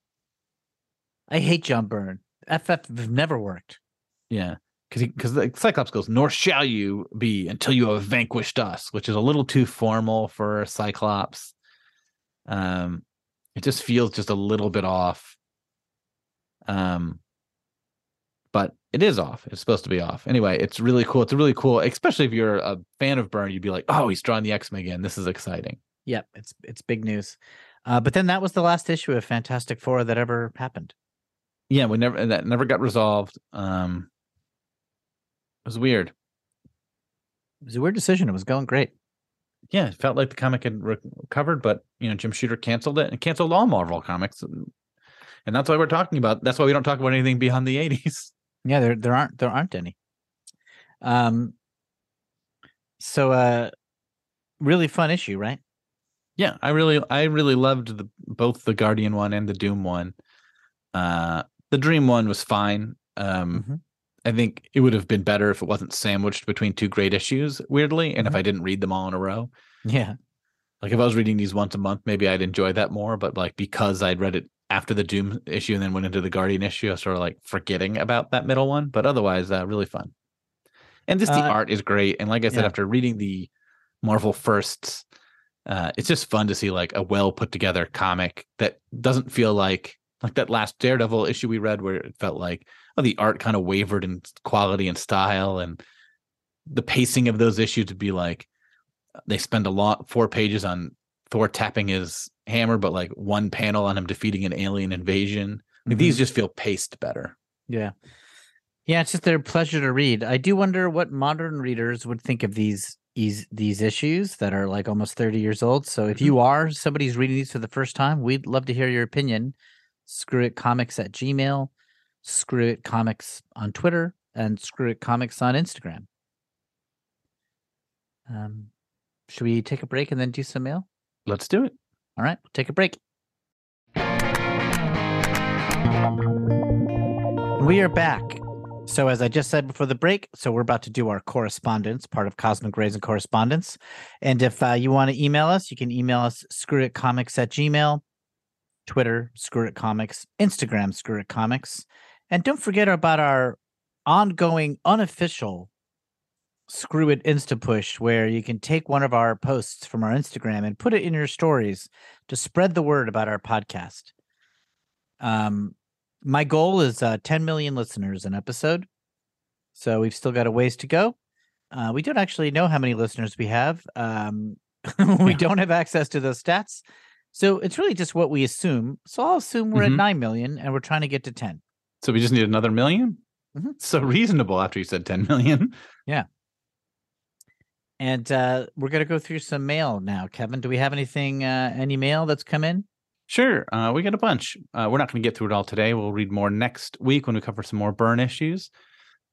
I hate John Byrne. FF never worked. Yeah. Because because the Cyclops goes, nor shall you be until you have vanquished us, which is a little too formal for Cyclops. Um, it just feels just a little bit off. Um, but it is off. It's supposed to be off. Anyway, it's really cool. It's really cool, especially if you're a fan of Byrne. You'd be like, oh, he's drawing the X Men again. This is exciting. Yep, it's it's big news. Uh, but then that was the last issue of Fantastic Four that ever happened. Yeah, we never that never got resolved. Um, it was weird. It was a weird decision. It was going great. yeah, it felt like the comic had recovered, but you know, Jim Shooter canceled it and canceled all Marvel comics, and and that's why we're talking about. That's why we don't talk about anything beyond the '80s. [LAUGHS] Yeah, there there aren't there aren't any. Um. So, uh, really fun issue, right? Yeah, I really, I really loved the both the Guardian one and the Doom one. Uh, the Dream one was fine. Um, Mhm. I think it would have been better if it wasn't sandwiched between two great issues, weirdly, and if Mhm. I didn't read them all in a row. Yeah, Like if I was reading these once a month, maybe I'd enjoy that more. But like because I'd read it after the Doom issue and then went into the Guardian issue, I was sort of like forgetting about that middle one. But otherwise, uh, really fun. And just the Uh, art is great. And like I said, yeah. after reading the Marvel firsts, uh, it's just fun to see like a well put together comic that doesn't feel like like that last Daredevil issue we read, where it felt like oh the art kind of wavered in quality and style, and the pacing of those issues would be like they spend a lot four pages on Thor tapping his hammer, but like one panel on him defeating an alien invasion. Like, These mm-hmm. just feel paced better. yeah, yeah. It's just their pleasure to read. I do wonder what modern readers would think of these these these issues that are like almost thirty years old. So, if mm-hmm. you are somebody's reading these for the first time, we'd love to hear your opinion. Screw it comics at Gmail, screw it comics on Twitter, and screw it comics on Instagram. Um, should we take a break and then do some mail? Let's do it. All right, we'll take a break. We are back. So, as I just said before the break, so we're about to do our correspondence, part of Cosmic Rays and Correspondence. And if uh, you want to email us, you can email us screwitcomics at gmail, Twitter, screw it comics, Instagram, screw it comics. And don't forget about our ongoing unofficial screw it insta push where you can take one of our posts from our instagram and put it in your stories to spread the word about our podcast. Um my goal is uh 10 million listeners an episode. So we've still got a ways to go. Uh we don't actually know how many listeners we have. Um [LAUGHS] we don't have access to those stats so it's really just what we assume so i'll assume we're Mhm. at 9 million and we're trying to get to 10 So we just need another 1000000 Mhm. [LAUGHS] So reasonable after you said 10 million. Yeah. and uh we're gonna go through some mail now kevin do we have anything uh any mail that's come in Sure. Uh, we got a bunch. Uh, we're not going to get through it all today. We'll read more next week when we cover some more Byrne issues.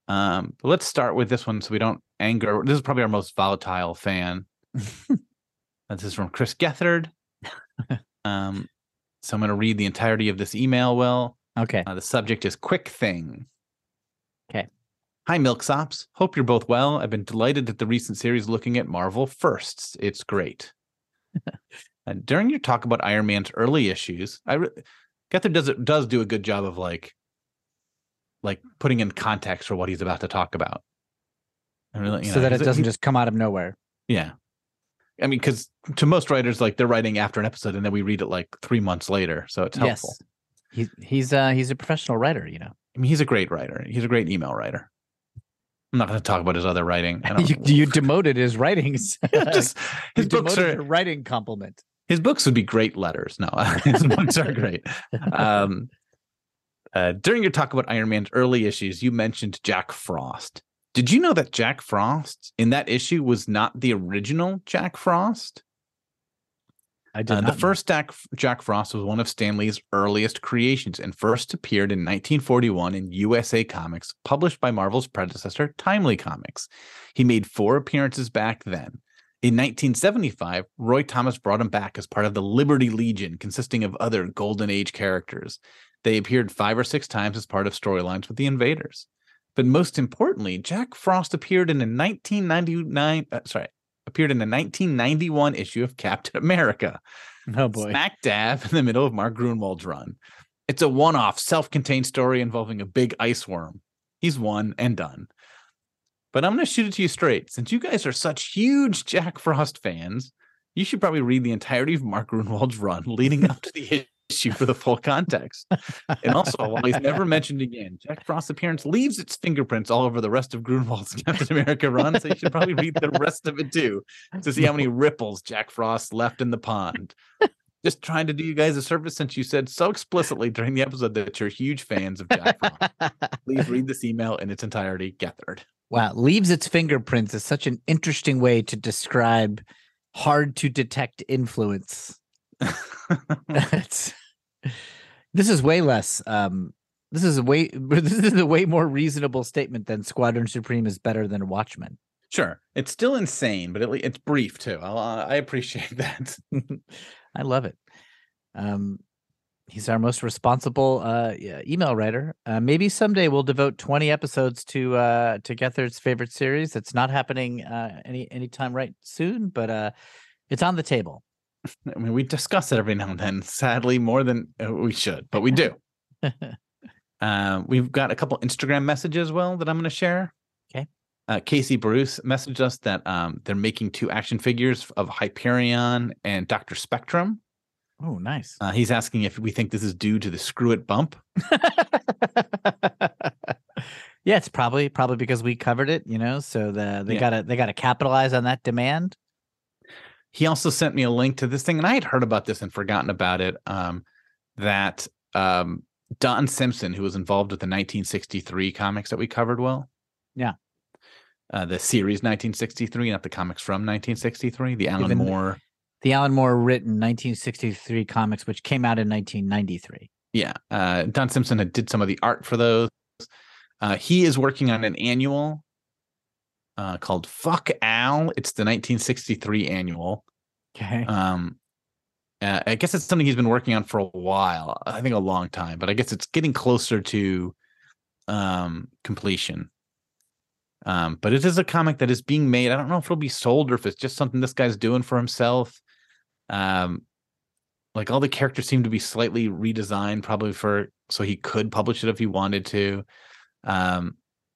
Um, but let's start with this one so we don't anger. This is probably our most volatile fan. [LAUGHS] this is from Chris Gethard. [LAUGHS] um, so I'm going to read the entirety of this email. Well, okay uh, the subject is quick Thing. Okay. Hi, Milksops. Hope you're both well. I've been delighted at the recent series looking at Marvel firsts. It's great. [LAUGHS] and during your talk about Iron Man's early issues, I re- Gethard does it does do a good job of like like putting in context for what he's about to talk about. Really, so know, that it doesn't just come out of nowhere yeah. I mean, because to most writers, like they're writing after an episode and then we read it like three months later. So it's helpful. yes he's he's uh he's a professional writer you know I mean, he's a great writer. He's a great email writer. I'm not going to talk about his other writing. [LAUGHS] You, you demoted his writings [LAUGHS] just [LAUGHS] You his books are a writing compliment His books would be great letters. No, his books are great. Um, uh, during your talk about Iron Man's early issues, you mentioned Jack Frost. Did you know that Jack Frost in that issue was not the original Jack Frost? I did Uh, the know. first Jack, Jack Frost was one of Stan Lee's earliest creations and first appeared in 1941 in USA Comics, published by Marvel's predecessor, Timely Comics. He made four appearances back then. In 1975, Roy Thomas brought him back as part of the Liberty Legion, consisting of other Golden Age characters. They appeared five or six times as part of storylines with the Invaders. But most importantly, Jack Frost appeared in a 1999, uh, sorry, appeared in a 1991 issue of Captain America Oh boy. smack dab in the middle of Mark Gruenwald's run. It's a one off, self contained story involving a big ice worm. He's one and done. But I'm going to shoot it to you straight. Since you guys are such huge Jack Frost fans, you should probably read the entirety of Mark Gruenwald's run leading up to the [LAUGHS] [LAUGHS] issue for the full context. And also, while he's never [LAUGHS] mentioned again, Jack Frost's appearance leaves its fingerprints all over the rest of Gruenwald's [LAUGHS] Captain America run. So you should probably read the rest of it too to see how many ripples Jack Frost left in the pond. Just trying to do you guys a service since you said so explicitly during the episode that you're huge fans of Jack Frost. Please read this email in its entirety. Gethard. Wow, leaves its fingerprints is such an interesting way to describe hard to detect influence. It's- this is way less. Um, this is a way. [LAUGHS] This is a way more reasonable statement than Squadron Supreme is better than Watchmen. Sure, it's still insane, but at least it's brief too. I'll, I appreciate [LAUGHS] that. [LAUGHS] I love it. Um, he's our most responsible uh, email writer. Uh, maybe someday we'll devote 20 episodes to uh, to Gethard's favorite series. It's not happening uh, any anytime right soon, but uh, it's on the table. I mean, we discuss it every now and then. Sadly, more than uh, we should, but we do. [LAUGHS] Uh, we've got a couple Instagram messages, well, that I'm going to share. Okay. Uh, Casey Bruce messaged us that um, they're making two action figures of Hyperion and Doctor Spectrum. oh, nice. Uh, he's asking if we think this is due to the Screw It bump. [LAUGHS] yeah, it's probably probably because we covered it, you know. So the they Yeah. gotta they gotta capitalize on that demand. He also sent me a link to this thing, and I had heard about this and forgotten about it. Um, that um, Don Simpson, who was involved with the 1963 comics that we covered, well, Yeah. uh, the series 1963, not the comics from 1963, the Alan Even- Moore. The Alan Moore written 1963 comics, which came out in 1993. Yeah, uh, Don Simpson had did some of the art for those. Uh, he is working on an annual uh, called "Fuck Al." It's the 1963 annual. Okay. Um, uh, I guess it's something he's been working on for a while. I think a long time, but I guess it's getting closer to um, completion. Um, but it is a comic that is being made. I don't know if it'll be sold or if it's just something this guy's doing for himself. Um, like all the characters seem to be slightly redesigned, probably for so he could publish it if he wanted to. Um,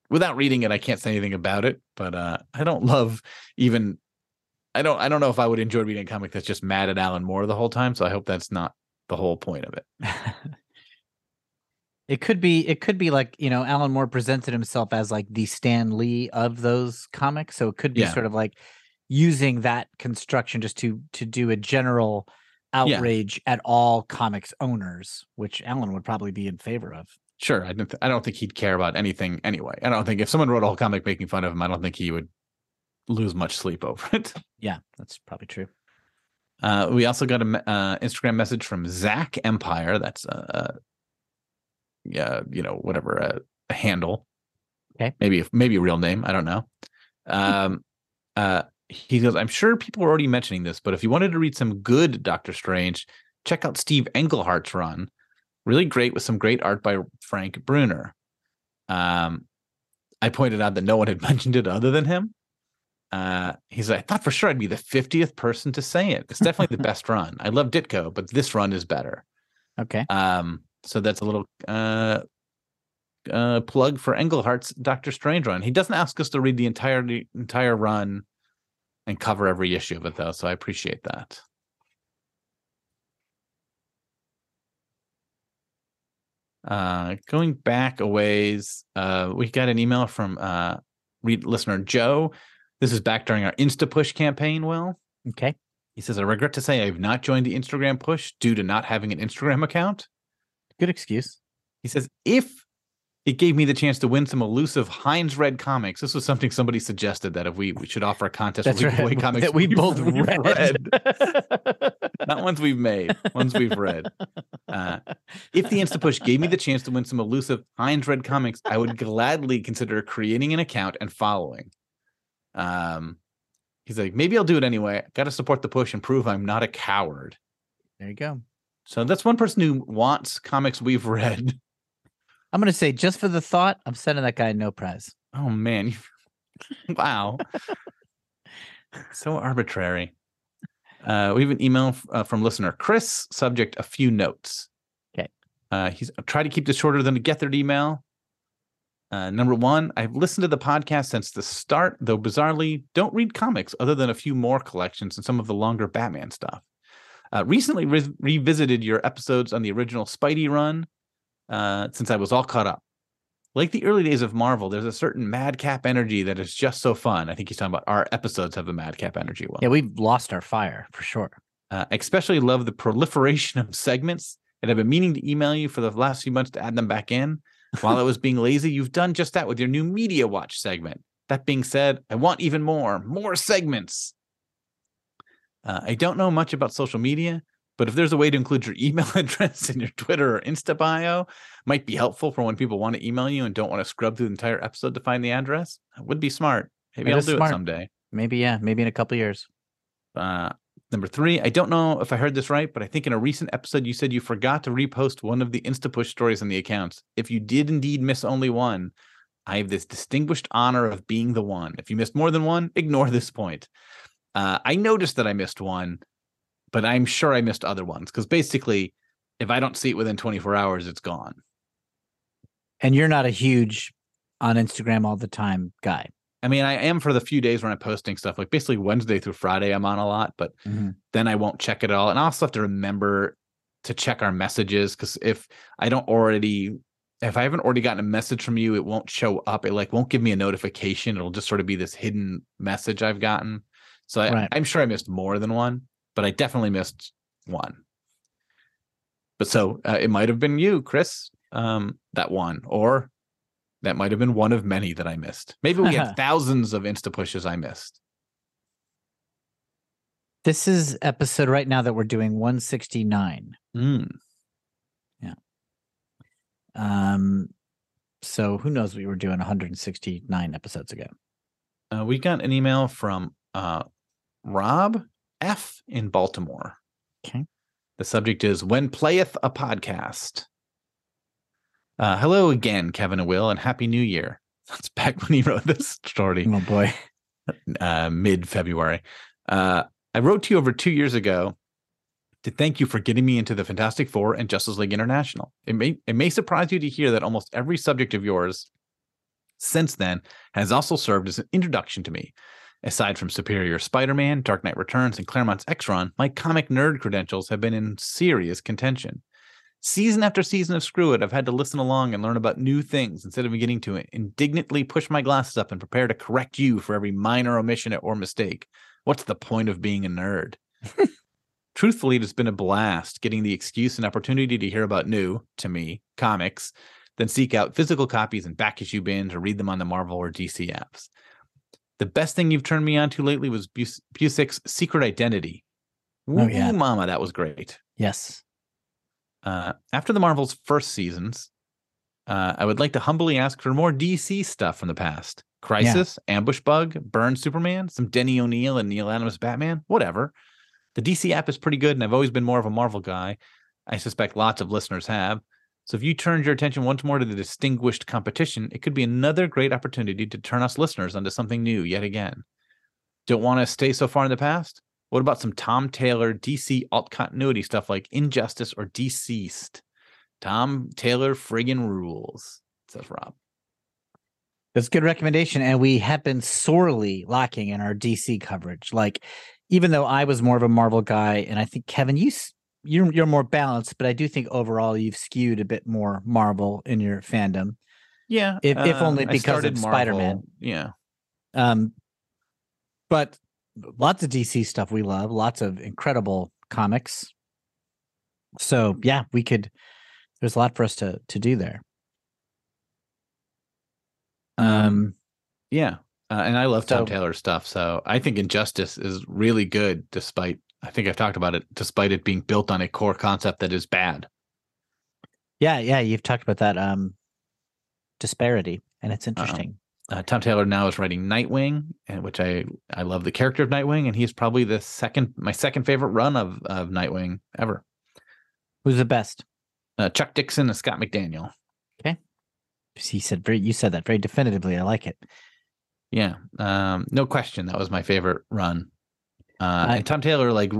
without reading it, I can't say anything about it, but uh, I don't [LAUGHS] love even I don't I don't know if I would enjoy reading a comic that's just mad at Alan Moore the whole time. So I hope that's not the whole point of it. [LAUGHS] it could be it could be like you know alan moore presented himself as like the stan lee of those comics so it could be Yeah. sort of like using that construction just to to do a general Yeah. outrage at all comics owners which alan would probably be in favor of Sure, I don't th- I don't think he'd care about anything anyway. I don't think if someone wrote a whole comic making fun of him, I don't think he would lose much sleep over it. [LAUGHS] yeah that's probably true Uh, we also got an uh, Instagram message from Zach Empire. That's uh, yeah, you know, whatever uh, a handle. Okay. maybe maybe a real name. I don't know. Um, uh, he goes. I'm sure people are already mentioning this, but if you wanted to read some good Doctor Strange, check out Steve Englehart's run. Really great with some great art by Frank Brunner. Um, I pointed out that no one had [LAUGHS] mentioned it other than him. Uh, he's like, I thought for sure I'd be the 50th person to say it. It's definitely the [LAUGHS] best run. I love Ditko, but this run is better. okay Um, so that's a little uh, uh, plug for Englehart's Doctor Strange run. He doesn't ask us to read the entire the entire run and cover every issue of it, though. So I appreciate that. Uh, going back a ways, uh, we got an email from uh, read listener Joe. This is back during our Insta Push campaign. Will okay He says, I regret to say I have not joined the Instagram push due to not having an Instagram account. Good excuse. He says, if it gave me the chance to win some elusive Heinz Red comics, this was something somebody suggested that if we, we should offer a contest That's where we right. [LAUGHS] comics that we [LAUGHS] we've- both we've read. [LAUGHS] not ones we've made, ones we've read. Uh, if the Instapush gave me the chance to win some elusive Heinz Red comics, I would gladly consider creating an account and following. Um, he's like, maybe I'll do it anyway. Got to support the push and prove I'm not a coward. there you go. So that's one person who wants comics we've read. I'm gonna say just for the thought, I'm sending that guy no prize. Oh man, [LAUGHS] wow, [LAUGHS] so arbitrary. Uh, we have an email uh, from listener Chris. Subject: a few notes. 'Kay. Uh, he's try to keep this shorter than a Gethard email. Uh, number one, I've listened to the podcast since the start, though bizarrely don't read comics other than a few more collections and some of the longer Batman stuff. Uh, recently re- revisited your episodes on the original Spidey run uh, since I was all caught up. Like the early days of Marvel, there's a certain madcap energy that is just so fun. I think he's talking about our episodes have the madcap energy. Well, Yeah, we've lost our fire for sure. uh, especially love the proliferation of segments and I've been meaning to email you for the last few months to add them back in. While I was being lazy, you've done just that with your new Media Watch segment. That being said, I want even more, more segments. Uh, I don't know much about social media, but if there's a way to include your [LAUGHS] email address in your Twitter or Insta bio, might be helpful for when people want to email you and don't want to scrub through the entire episode to find the address. That would be smart. Maybe I'll do smart. it someday. Maybe yeah, maybe in a couple years. Uh, number three, I don't know if I heard this right, but I think in a recent episode you said you forgot to repost one of the InstaPush stories on the accounts. If you did indeed miss only one, I have this distinguished honor of being the one. If you missed more than one, ignore this point. Uh, I noticed that I missed one, but I'm sure I missed other ones because basically, if I don't see it within 24 hours, it's gone. And you're not a huge on Instagram all the time guy. I mean, I am for the few days when I'm posting stuff, like basically Wednesday through Friday, I'm on a lot, but mm-hmm. then I won't check it all. And I also have to remember to check our messages because if I don't already, if I haven't already gotten a message from you, it won't show up. It like won't give me a notification. It'll just sort of be this hidden message I've gotten. So I, Right. I'm sure I missed more than one, but I definitely missed one. But so uh, it might have been you, Chris, um, that one, or that might have been one of many that I missed. Maybe we had [LAUGHS] thousands of Insta pushes I missed. This is episode right now that we're doing 169. Mm. Um so who knows what we were doing 169 episodes ago. Uh, we got an email from uh, Rob F in Baltimore. Okay. The subject is When Playeth a Podcast. Uh, hello again, Kevin and Will, and Happy New Year. [LAUGHS] That's back when he wrote this story, Oh boy. uh, mid February. Uh, I wrote to you over two years ago to thank you for getting me into the Fantastic Four and Justice League International. It may it may surprise you to hear that almost every subject of yours since then has also served as an introduction to me. Aside from Superior Spider Man, Dark Knight Returns, and Claremont's X Run, my comic nerd credentials have been in serious contention. Season after season of Screw It, I've had to listen along and learn about new things instead of beginning to indignantly push my glasses up and prepare to correct you for every minor omission or mistake. What's the point of being a nerd? [LAUGHS] Truthfully, it's been a blast getting the excuse and opportunity to hear about new, to me, comics, then seek out physical copies and back issue bins or read them on the Marvel or DC apps. The best thing you've turned me on to lately was Bus- Busiek's Secret Identity. Oh, yeah. Mama, that was great. Yes. Uh, after the Marvel's first seasons, uh, I would like to humbly ask for more DC stuff from the past. Crisis, Ambush Bug, Byrne Superman, some Denny O'Neil and Neal Adams Batman, whatever. The DC app is pretty good, and I've always been more of a Marvel guy. I suspect lots of listeners have. So if you turned your attention once more to the distinguished competition, it could be another great opportunity to turn us listeners onto something new yet again. Don't want to stay so far in the past? What about some Tom Taylor DC alt continuity stuff like Injustice or DCeased? Tom Taylor friggin' rules, says Rob. That's a good recommendation. And we have been sorely lacking in our DC coverage. Like, even though I was more of a Marvel guy, and I think Kevin, you you're you're more balanced, but I do think overall you've skewed a bit more Marvel in your fandom. Yeah, If- if only because of Spider-Man. Yeah, Um, but lots of DC stuff we love, lots of incredible comics. So yeah, we could. There's a lot for us to to do there. Um, Yeah. Uh, and I love Tom So- Taylor stuff. So I think Injustice is really good, despite, I think I've talked about it, despite it being built on a core concept that is bad. yeah, yeah, you've talked about that um disparity, and it's interesting. Uh, Tom Taylor now is writing Nightwing, and which I I love the character of Nightwing, and he's probably the second my second favorite run of of Nightwing ever. Who's the best? Uh, Chuck Dixon and Scott McDaniel. Okay, he said very. You said that very definitively. I like it. Yeah, um, no question, that was my favorite run. Uh, I- and Tom Taylor like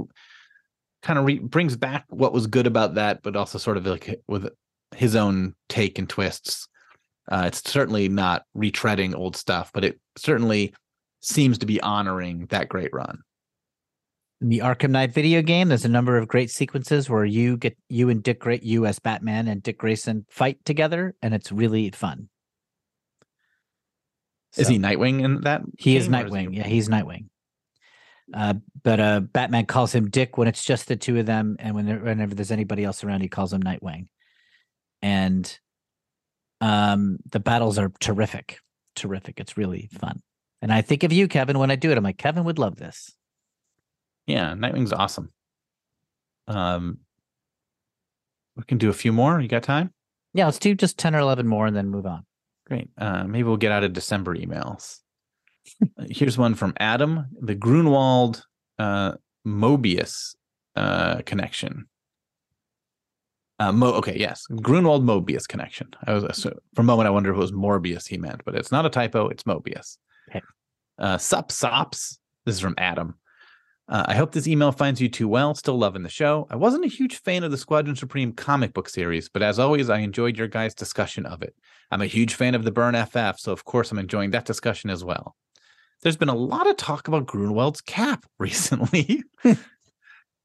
kind of re- brings back what was good about that, but also sort of like with his own take and twists. Uh, it's certainly not retreading old stuff, but it certainly seems to be honoring that great run. In the Arkham Knight video game, there's a number of great sequences where you get you and Dick Gra- you as Batman and Dick Grayson fight together, and it's really fun. Is he Nightwing in that? He is Nightwing. he- Yeah, he's Nightwing. Uh, but uh, Batman calls him Dick when it's just the two of them, and when whenever there's anybody else around, he calls him Nightwing. And um, the battles are terrific, terrific. It's really fun. And I think of you, Kevin, when I do it. I'm like, Kevin would love this. Yeah, Nightwing's awesome. Um, we can do a few more. You got time? Yeah, let's do just ten or eleven more, and then move on. Great. Uh, maybe we'll get out of December emails. Here's one from Adam, the Gruenwald uh, Mobius uh, connection. Uh, Mo- okay, yes, Gruenwald Mobius connection. I was so for a moment I wondered if it was Morbius he meant, but it's not a typo. It's Mobius. Okay. Uh, Sup Sops. This is from Adam. Uh, I hope this email finds you too well. Still loving the show. I wasn't a huge fan of the Squadron Supreme comic book series, but as always, I enjoyed your guys' discussion of it. I'm a huge fan of the Byrne FF, so of course I'm enjoying that discussion as well. There's been a lot of talk about Gruenwald's cap [LAUGHS] recently. [LAUGHS] uh,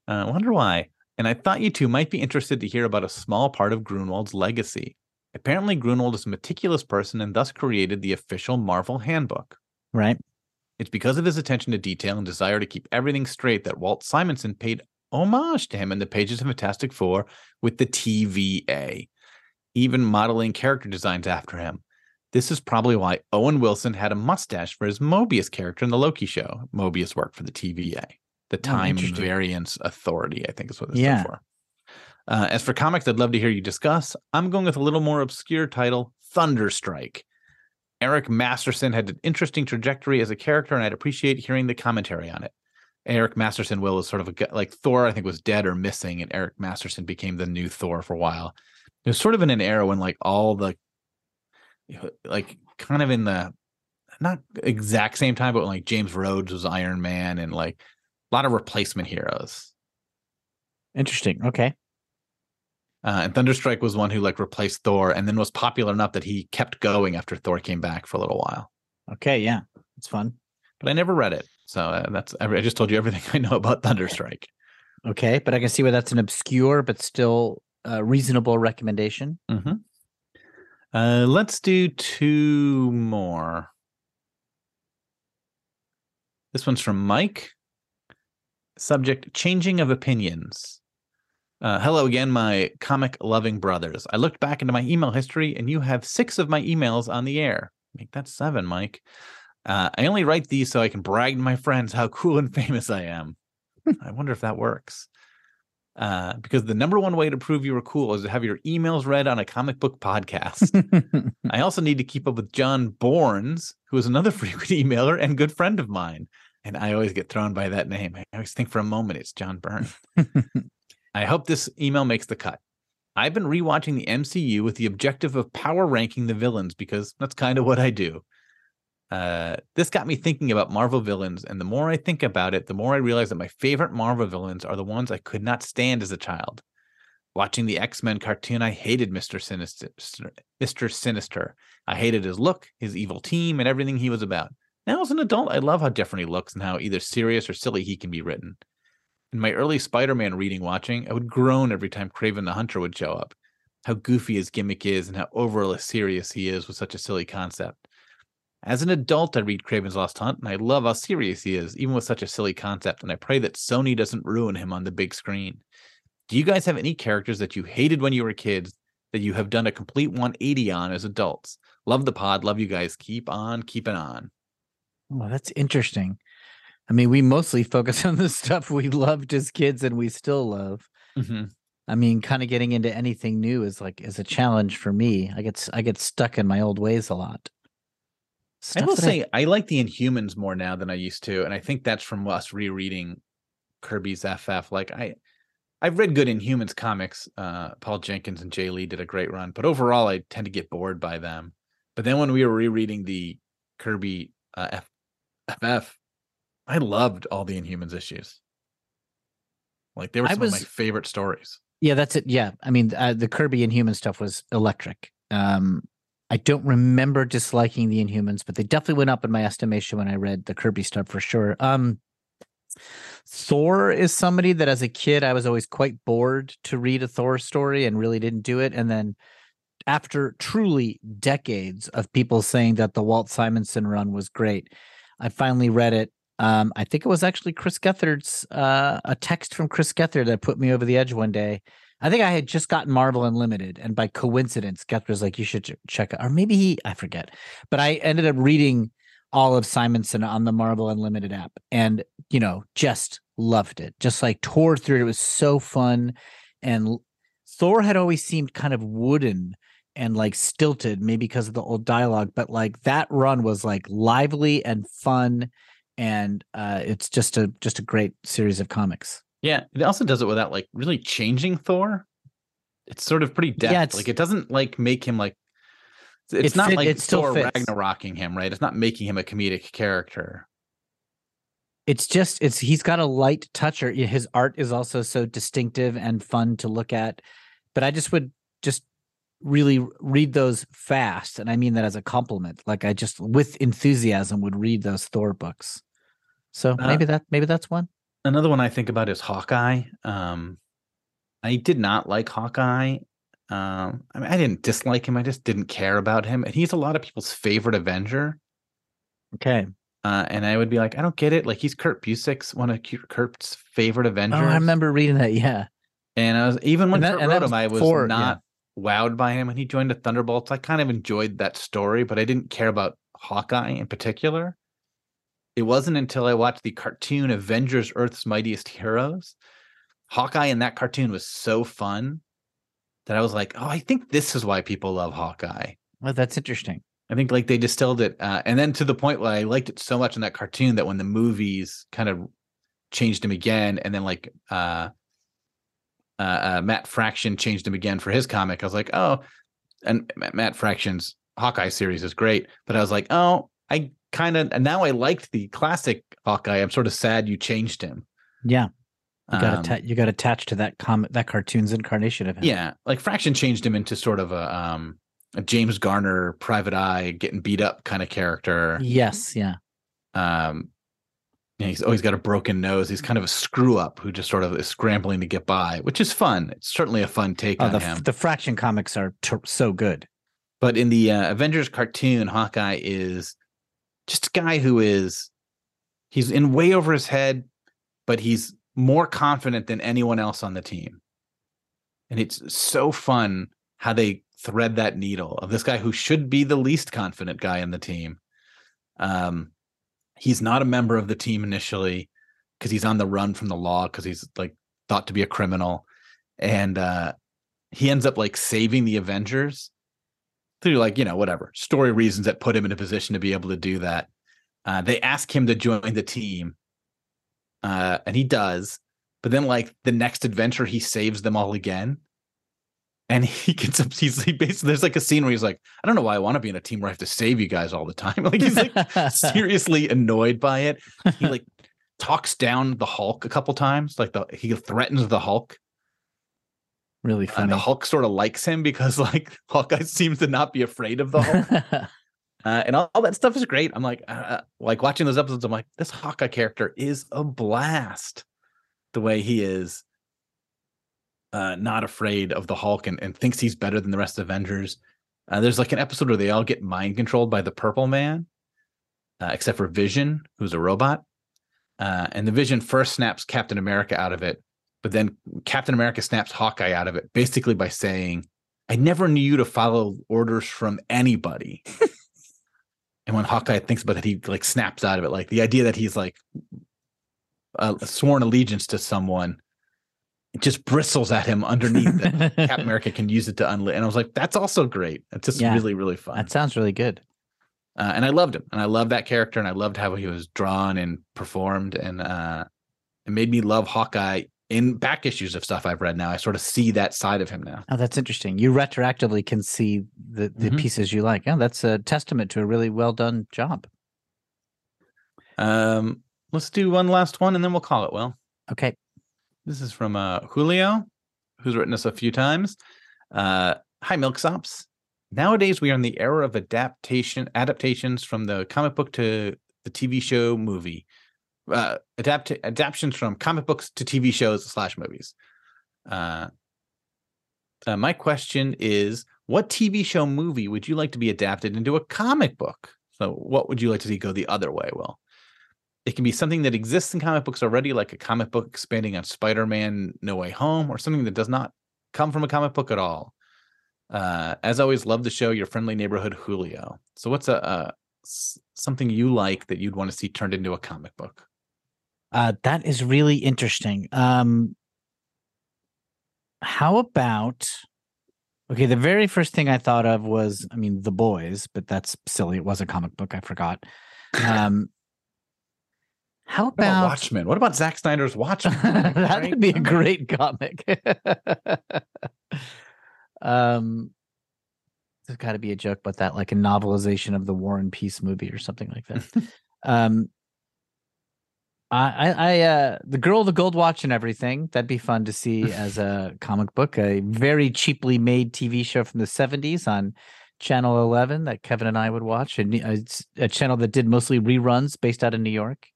I wonder why. And I thought you two might be interested to hear about a small part of Gruenwald's legacy. Apparently, Grunwald is a meticulous person and thus created the official Marvel handbook. Right? It's because of his attention to detail and desire to keep everything straight that Walt Simonson paid homage to him in the pages of Fantastic Four with the TVA, even modeling character designs after him. This is probably why Owen Wilson had a mustache for his Mobius character in the Loki show. Mobius worked for the TVA, the Time interesting. Variance Authority, I think is what it's Yeah. for. Uh, as for comics, I'd love to hear you discuss. I'm going with a little more obscure title, Thunderstrike. Eric Masterson had an interesting trajectory as a character, and I'd appreciate hearing the commentary on it. Eric Masterson will is sort of a like Thor, I think was dead or missing, and Eric Masterson became the new Thor for a while. It was sort of in an era when like all the like kind of in the not exact same time, but when, like James Rhodes was Iron Man and like a lot of replacement heroes. Interesting. Okay. Uh, and Thunderstrike was one who like replaced Thor and then was popular enough that he kept going after Thor came back for a little while. Okay. Yeah. It's fun. But I never read it, so uh, that's I I just told you everything [LAUGHS] I know about Thunderstrike. Okay. But I can see where that's an obscure but still uh, reasonable recommendation. Mm-hmm. Uh, let's do two more. This one's from Mike. Subject changing of opinions. Uh, hello again, my comic loving brothers. I looked back into my email history and you have six of my emails on the air. Make that seven, Mike. Uh, I only write these so I can brag to my friends how cool and [LAUGHS] famous I am. I wonder if that works. Uh, because the number one way to prove you are cool is to have your emails read on a comic book podcast. [LAUGHS] I also need to keep up with John Bournes, who is another [LAUGHS] frequent emailer and good friend of mine. And I always get thrown by that name. I always think for a moment it's John Byrne. [LAUGHS] I hope this email makes the cut. I've been rewatching the MCU with the objective of power ranking the villains because that's kind of what I do. Uh, this got me thinking about Marvel villains, and the more I think about it, the more I realize that my favorite Marvel villains are the ones I could not stand as a child. Watching the X Men cartoon, I hated Mister Sinister. Mister Sinister. I hated his look, his evil team, and everything he was about. Now, as an adult, I love how different he looks and how either serious or silly he can be written. In my early Spider Man reading watching, I would groan every time Kraven the Hunter would show up. How goofy his gimmick is and how overly serious he is with such a silly concept. As an adult, I read Kraven's Last Hunt, and I love how serious he is, even with such a silly concept. And I pray that Sony doesn't ruin him on the big screen. Do you guys have any characters that you hated when you were kids that you have done a complete 180 on as adults? Love the pod. Love you guys. Keep on keeping on. Well, that's interesting. I mean, we mostly focus [LAUGHS] on the stuff we loved as kids and we still love. Mm-hmm. I mean, kind of getting into anything new is like is a challenge for me. I get I get stuck in my old ways a lot. I will say I like the Inhumans more now than I used to, and I think that's from us rereading Kirby's FF. Like I, I've read good Inhumans comics. Uh, Paul Jenkins and Jay Lee did a great run, but overall I tend to get bored by them. But then when we were rereading the Kirby uh, F- FF, I loved all the Inhumans issues. Like they were I some of my favorite stories. Yeah, that's it. Yeah, I mean, uh, the Kirby and human stuff was electric. Um, I don't remember disliking the Inhumans, but they definitely went up in my estimation when I read the Kirby stuff for sure. Um, Thor is somebody that as a kid I was always quite bored to read a Thor story and really didn't do it. And then after truly decades of people saying that the Walt Simonson run was great, I finally read it. Um, I think it was actually Chris Gethard's uh, a text from Chris Gethard that put me over the edge one day. I think I had just gotten Marvel Unlimited, and by coincidence, Gethard was like, "You should check it," or maybe he, I forget. But I ended up reading all of Simonson on the Marvel Unlimited app, and you know, just loved it. Just like tore through it. It was so fun, and Thor had always seemed kind of wooden and like stilted, maybe because of the old dialogue. But like that run was like lively and fun, and uh, it's just a just a great series of comics. Yeah, it also does it without like really changing Thor. It's sort of pretty deft. it's- like it doesn't like make him like it's It not fit- like it still Thor fits. Ragnaroking him, right? It's not making him a comedic character. it's just it's he's got a light touch or his art is also so distinctive and fun to look at but i just would just really read those fast and i mean that as a compliment like i just with enthusiasm would read those thor books so Uh, maybe that maybe that's one Another one I think about is Hawkeye. Um, I did not like Hawkeye. Um, I mean, I didn't dislike him. I just didn't care about him, and he's a lot of people's favorite Avenger. okay Uh, and I would be like, I don't get it. Like he's Kurt Busiek's one of Kurt's favorite Avengers. oh i remember reading that yeah And I was even when And that- Kurt and wrote him, I was yeah. not wowed by him when he joined the Thunderbolts. I kind of enjoyed that story, but I didn't care about Hawkeye in particular. It wasn't until I watched the cartoon Avengers Earth's Mightiest Heroes. Hawkeye in that cartoon was so fun that I was like, oh, I think this is why people love Hawkeye. well that's interesting I think like they distilled it, uh, and then to the point where I liked it so much in that cartoon that when the movies kind of changed him again, and then like uh, uh, uh, Matt Fraction changed him again for his comic, I was like, oh, and Matt Fraction's Hawkeye series is great, but I was like, oh, I kind of and now I liked the classic Hawkeye. I'm sort of sad you changed him. yeah. You got Um, atta- you got attached to that comic that cartoon's incarnation of him. Yeah, like Fraction changed him into sort of a um a James Garner private eye getting beat up kind of character. yes yeah. Um you know, he's always got a broken nose. He's kind of a screw up who just sort of is scrambling to get by which is fun. It's certainly a fun take oh, on the, him. the fraction comics are t- so good. But in the uh, avengers cartoon hawkeye is just a guy who is he's in way over his head but he's more confident than anyone else on the team. And it's so fun how they thread that needle of this guy who should be the least confident guy in the team. Um he's not a member of the team initially because he's on the run from the law because he's like thought to be a criminal. And uh he ends up like saving the avengers through like you know whatever story reasons that put him in a position to be able to do that. Uh they ask him to join the team uh and he does but then like the next adventure he saves them all again and [LAUGHS] he gets up he's he basically there's like a scene where he's like i don't know why i want to be in a team where i have to save you guys all the time. [LAUGHS] Like he's like [LAUGHS] seriously annoyed by it. He like talks down the hulk a couple times like the he threatens the hulk really and funny. The hulk sort of likes him because [LAUGHS] like hawkeye seems to not be afraid of the hulk. [LAUGHS] Uh, and all, all that stuff is great. I'm like uh, like watching those episodes i'm like this hawkeye character is a blast the way he is uh, not afraid of the hulk and, and thinks he's better than the rest of avengers. Uh, there's like an episode where they all get mind controlled by the purple man uh, except for Vision, who's a robot. Uh, and the Vision first snaps Captain America out of it, but then Captain America snaps Hawkeye out of it, basically by saying, "I never knew you to follow orders from anybody." [LAUGHS] and when Hawkeye thinks about it, he like snaps out of it, like the idea that he's like uh, sworn allegiance to someone. It just bristles at him underneath it. [LAUGHS] Captain America can use it to unlit. And I was like, that's also great. It's just Yeah. really, really fun. That sounds really good. Uh, and I loved him. And I loved that character. And I loved how he was drawn and performed. And uh, it made me love Hawkeye in back issues of stuff I've read now. I sort of see that side of him now. Oh, that's interesting. You retroactively can see the, the Mhm. pieces you like. Yeah, that's a testament to a really well done job. Um, let's do one last one and then we'll call it well. Okay. This is from uh, Julio, who's written us a few times. Uh, Hi, Milksops. Nowadays, we are in the era of adaptation adaptations from the comic book to the TV show movie. Uh, adapt adaptations from comic books to TV shows slash movies. Uh, uh, my question is, what TV show movie would you like to be adapted into a comic book? So, what would you like to see go the other way? Well, it can be something that exists in comic books already, like a comic book expanding on Spider-Man No Way Home, or something that does not come from a comic book at all. Uh, as always, love the show, your friendly neighborhood Julio. So, what's a, a something you like that you'd want to see turned into a comic book? Uh, that is really interesting. Um, how about okay? The very first thing I thought of was, I mean, The Boys, but that's silly. It was a comic book. I forgot. [LAUGHS] Um, how about about Watchmen? What about Zack Snyder's Watchmen? [LAUGHS] that would be a great comic. [LAUGHS] um, there's got to be a joke about that, like a novelization of the War and Peace movie or something like that. um, I, I, I, uh, the girl, the gold watch, and everything. That'd be fun to see [LAUGHS] as a comic book. A very cheaply made TV show from the '70s on Channel 11 that Kevin and I would watch, and it's a channel that did mostly reruns based out of New York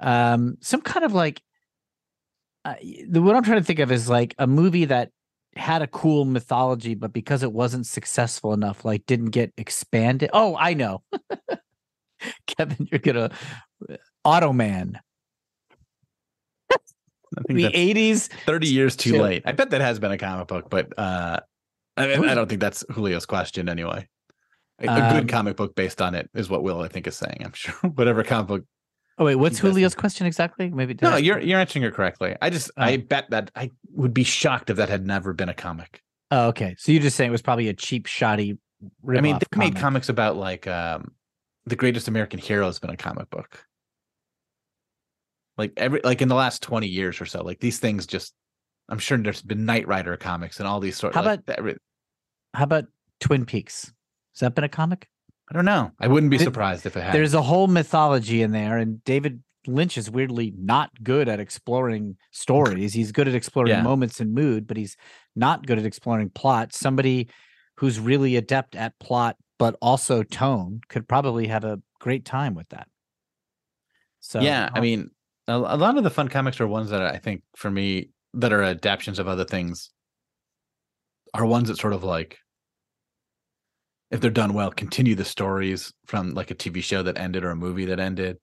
um some kind of like uh, the what i'm trying to think of is like a movie that had a cool mythology but because it wasn't successful enough like didn't get expanded oh i know [LAUGHS] kevin you're gonna automan the 80s 30 years too late. I bet that has been a comic book, but uh, I, mean, I don't think that's Julio's question anyway. A, Um, good comic book based on it is what Will, I think, is saying. I'm [LAUGHS] sure whatever comic book oh wait what's julio's question exactly maybe No, you're you're answering it correctly. I just Oh. I bet that I would be shocked if that had never been a comic. oh okay so you're just saying it was probably a cheap shoddy I mean, they made comics about like um the greatest American hero has been a comic book. Like every like in the last 20 years or so, like these things just I'm sure there's been Knight Rider comics and all these sort How like, about- every- how about twin peaks has that been a comic I don't know. I wouldn't be There- surprised if it had. there's a whole mythology in there and david lynch is weirdly not good at exploring stories he's good at exploring Yeah. moments and mood but he's not good at exploring plot somebody who's really adept at plot but also tone could probably have a great time with that so yeah, I mean, a, a lot of the fun comics are ones that I think for me that are adaptations of other things are ones that sort of like if they're done well continue the stories from like a TV show that ended or a movie that ended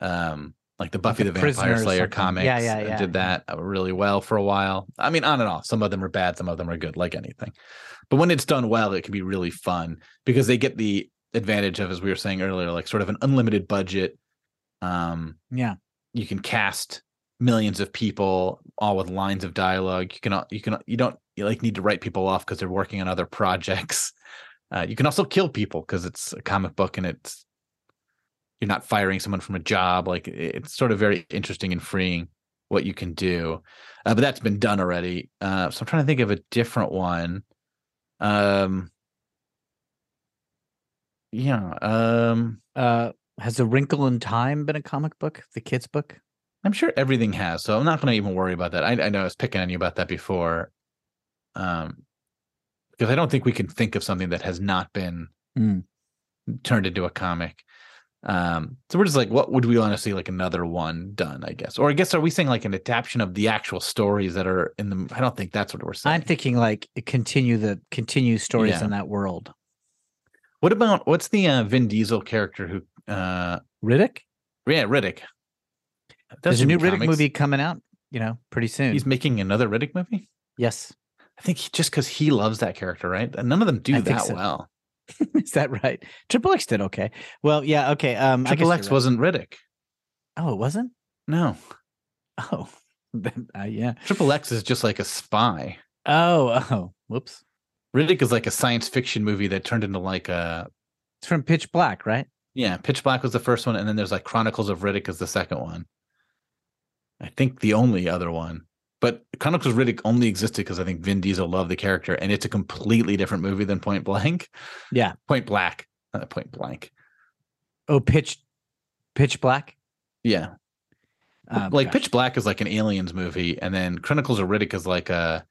um like the Buffy The the, Vampire Slayer comics Yeah, yeah, uh, yeah, did that uh, really well for a while. I mean on and off. Some of them are bad, some of them are good like anything. But when it's done well it can be really fun because they get the advantage of as we were saying earlier like sort of an unlimited budget um yeah you can cast millions of people all with lines of dialogue. You can you can you don't you like need to write people off because they're working on other projects. [LAUGHS] Uh, you can also kill people because it's a comic book and it's you're not firing someone from a job. Like it's sort of very interesting and freeing what you can do. Uh, but that's been done already. Uh, so i'm trying to think of a different one. Um yeah um uh has a wrinkle in time been a comic book the kids book I'm sure everything has, so I'm not going to even worry about that. I, I know I was picking on you about that before, um, because I don't think we can think of something that has not been Mm. turned into a comic. Um, so we're just like, what would we want to see like another one done? I guess, or I guess are we saying like an adaptation of the actual stories that are in the? I don't think that's what we're saying. i'm thinking like continue the continue stories Yeah. in that world What about what's the uh, Vin Diesel character who Uh, Riddick. yeah, Riddick. There's a new Riddick comics. movie coming out. You know, pretty soon. He's making another Riddick movie. yes. I think he, just because he loves that character, right? And None of them do I that so. well. [LAUGHS] Is that right? Triple X did okay. Well, yeah, okay. Um, Triple X right. wasn't Riddick. Oh, it wasn't. No, Oh, [LAUGHS] uh, yeah. Triple X is just like a spy. Oh, [LAUGHS] oh, whoops. Riddick is like a science fiction movie that turned into like a It's from Pitch Black, right? Yeah. Pitch Black was the first one, and then there's like Chronicles of Riddick is the second one. I think the only other one, but Chronicles of Riddick only existed because I think Vin Diesel loved the character, and it's a completely different movie than Point Blank. Yeah. [LAUGHS] Point Black, not Point Blank. Oh, Pitch, Pitch Black. Yeah, Um, like gosh. Pitch Black is like an aliens movie, and then Chronicles of Riddick is like a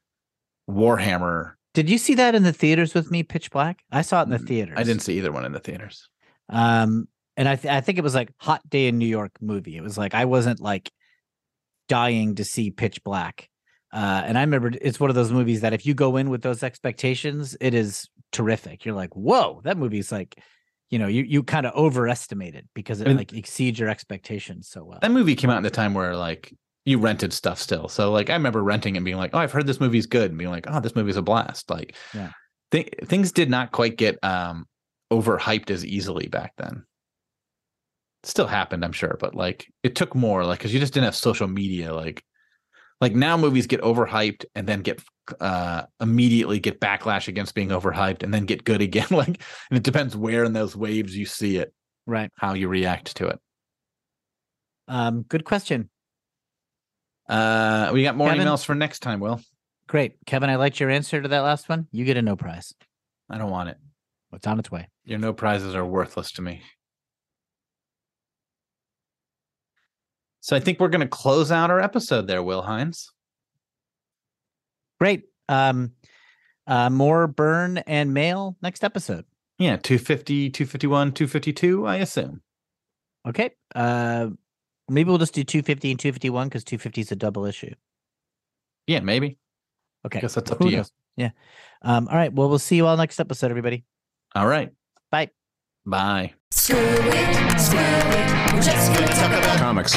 Warhammer. Did you see that in the theaters with me? Pitch Black. I saw it in the Mm, theaters. I didn't see either one in the theaters. Um, and I th- I think it was like Hot Day in New York movie. It was like I wasn't like dying to see Pitch Black. Uh, and I remember it's one of those movies that if you go in with those expectations, it is terrific. You're like, whoa, that movie's like, you know, you you kind of overestimate it because it And- like exceeds your expectations so well. That movie came out in the time where like you rented stuff still. So like I remember renting and being like, "Oh, I've heard this movie's good," and being like, "Oh, this movie's a blast." Like, Yeah. thi- things did not quite get um overhyped as easily back then. Still happened, I'm sure, but like it took more, like because you just didn't have social media. Like, like now movies get overhyped and then get uh immediately get backlash against being overhyped and then get good again. [LAUGHS] like, and it depends where in those waves you see it, Right. how you react to it. Um, good question. Uh, we got more Kevin? emails for next time. Will Great. Kevin, I liked your answer to that last one. You get a no prize. I don't want it. It's on its way. Your no prizes are worthless to me. So I think we're going to close out our episode there, Will Hines. Great. Um, uh, more Byrne and mail next episode. Yeah, 250, 251, 252, I assume. Okay. Uh, maybe we'll just do 250 and 251 because 250 is a double issue. Yeah, maybe. Okay. I Guess that's up Who to you. Yeah. Um, all right. Well, we'll see you all next episode, everybody. All right. Bye. Bye. Screw it, screw it. We're just gonna talk about Comics.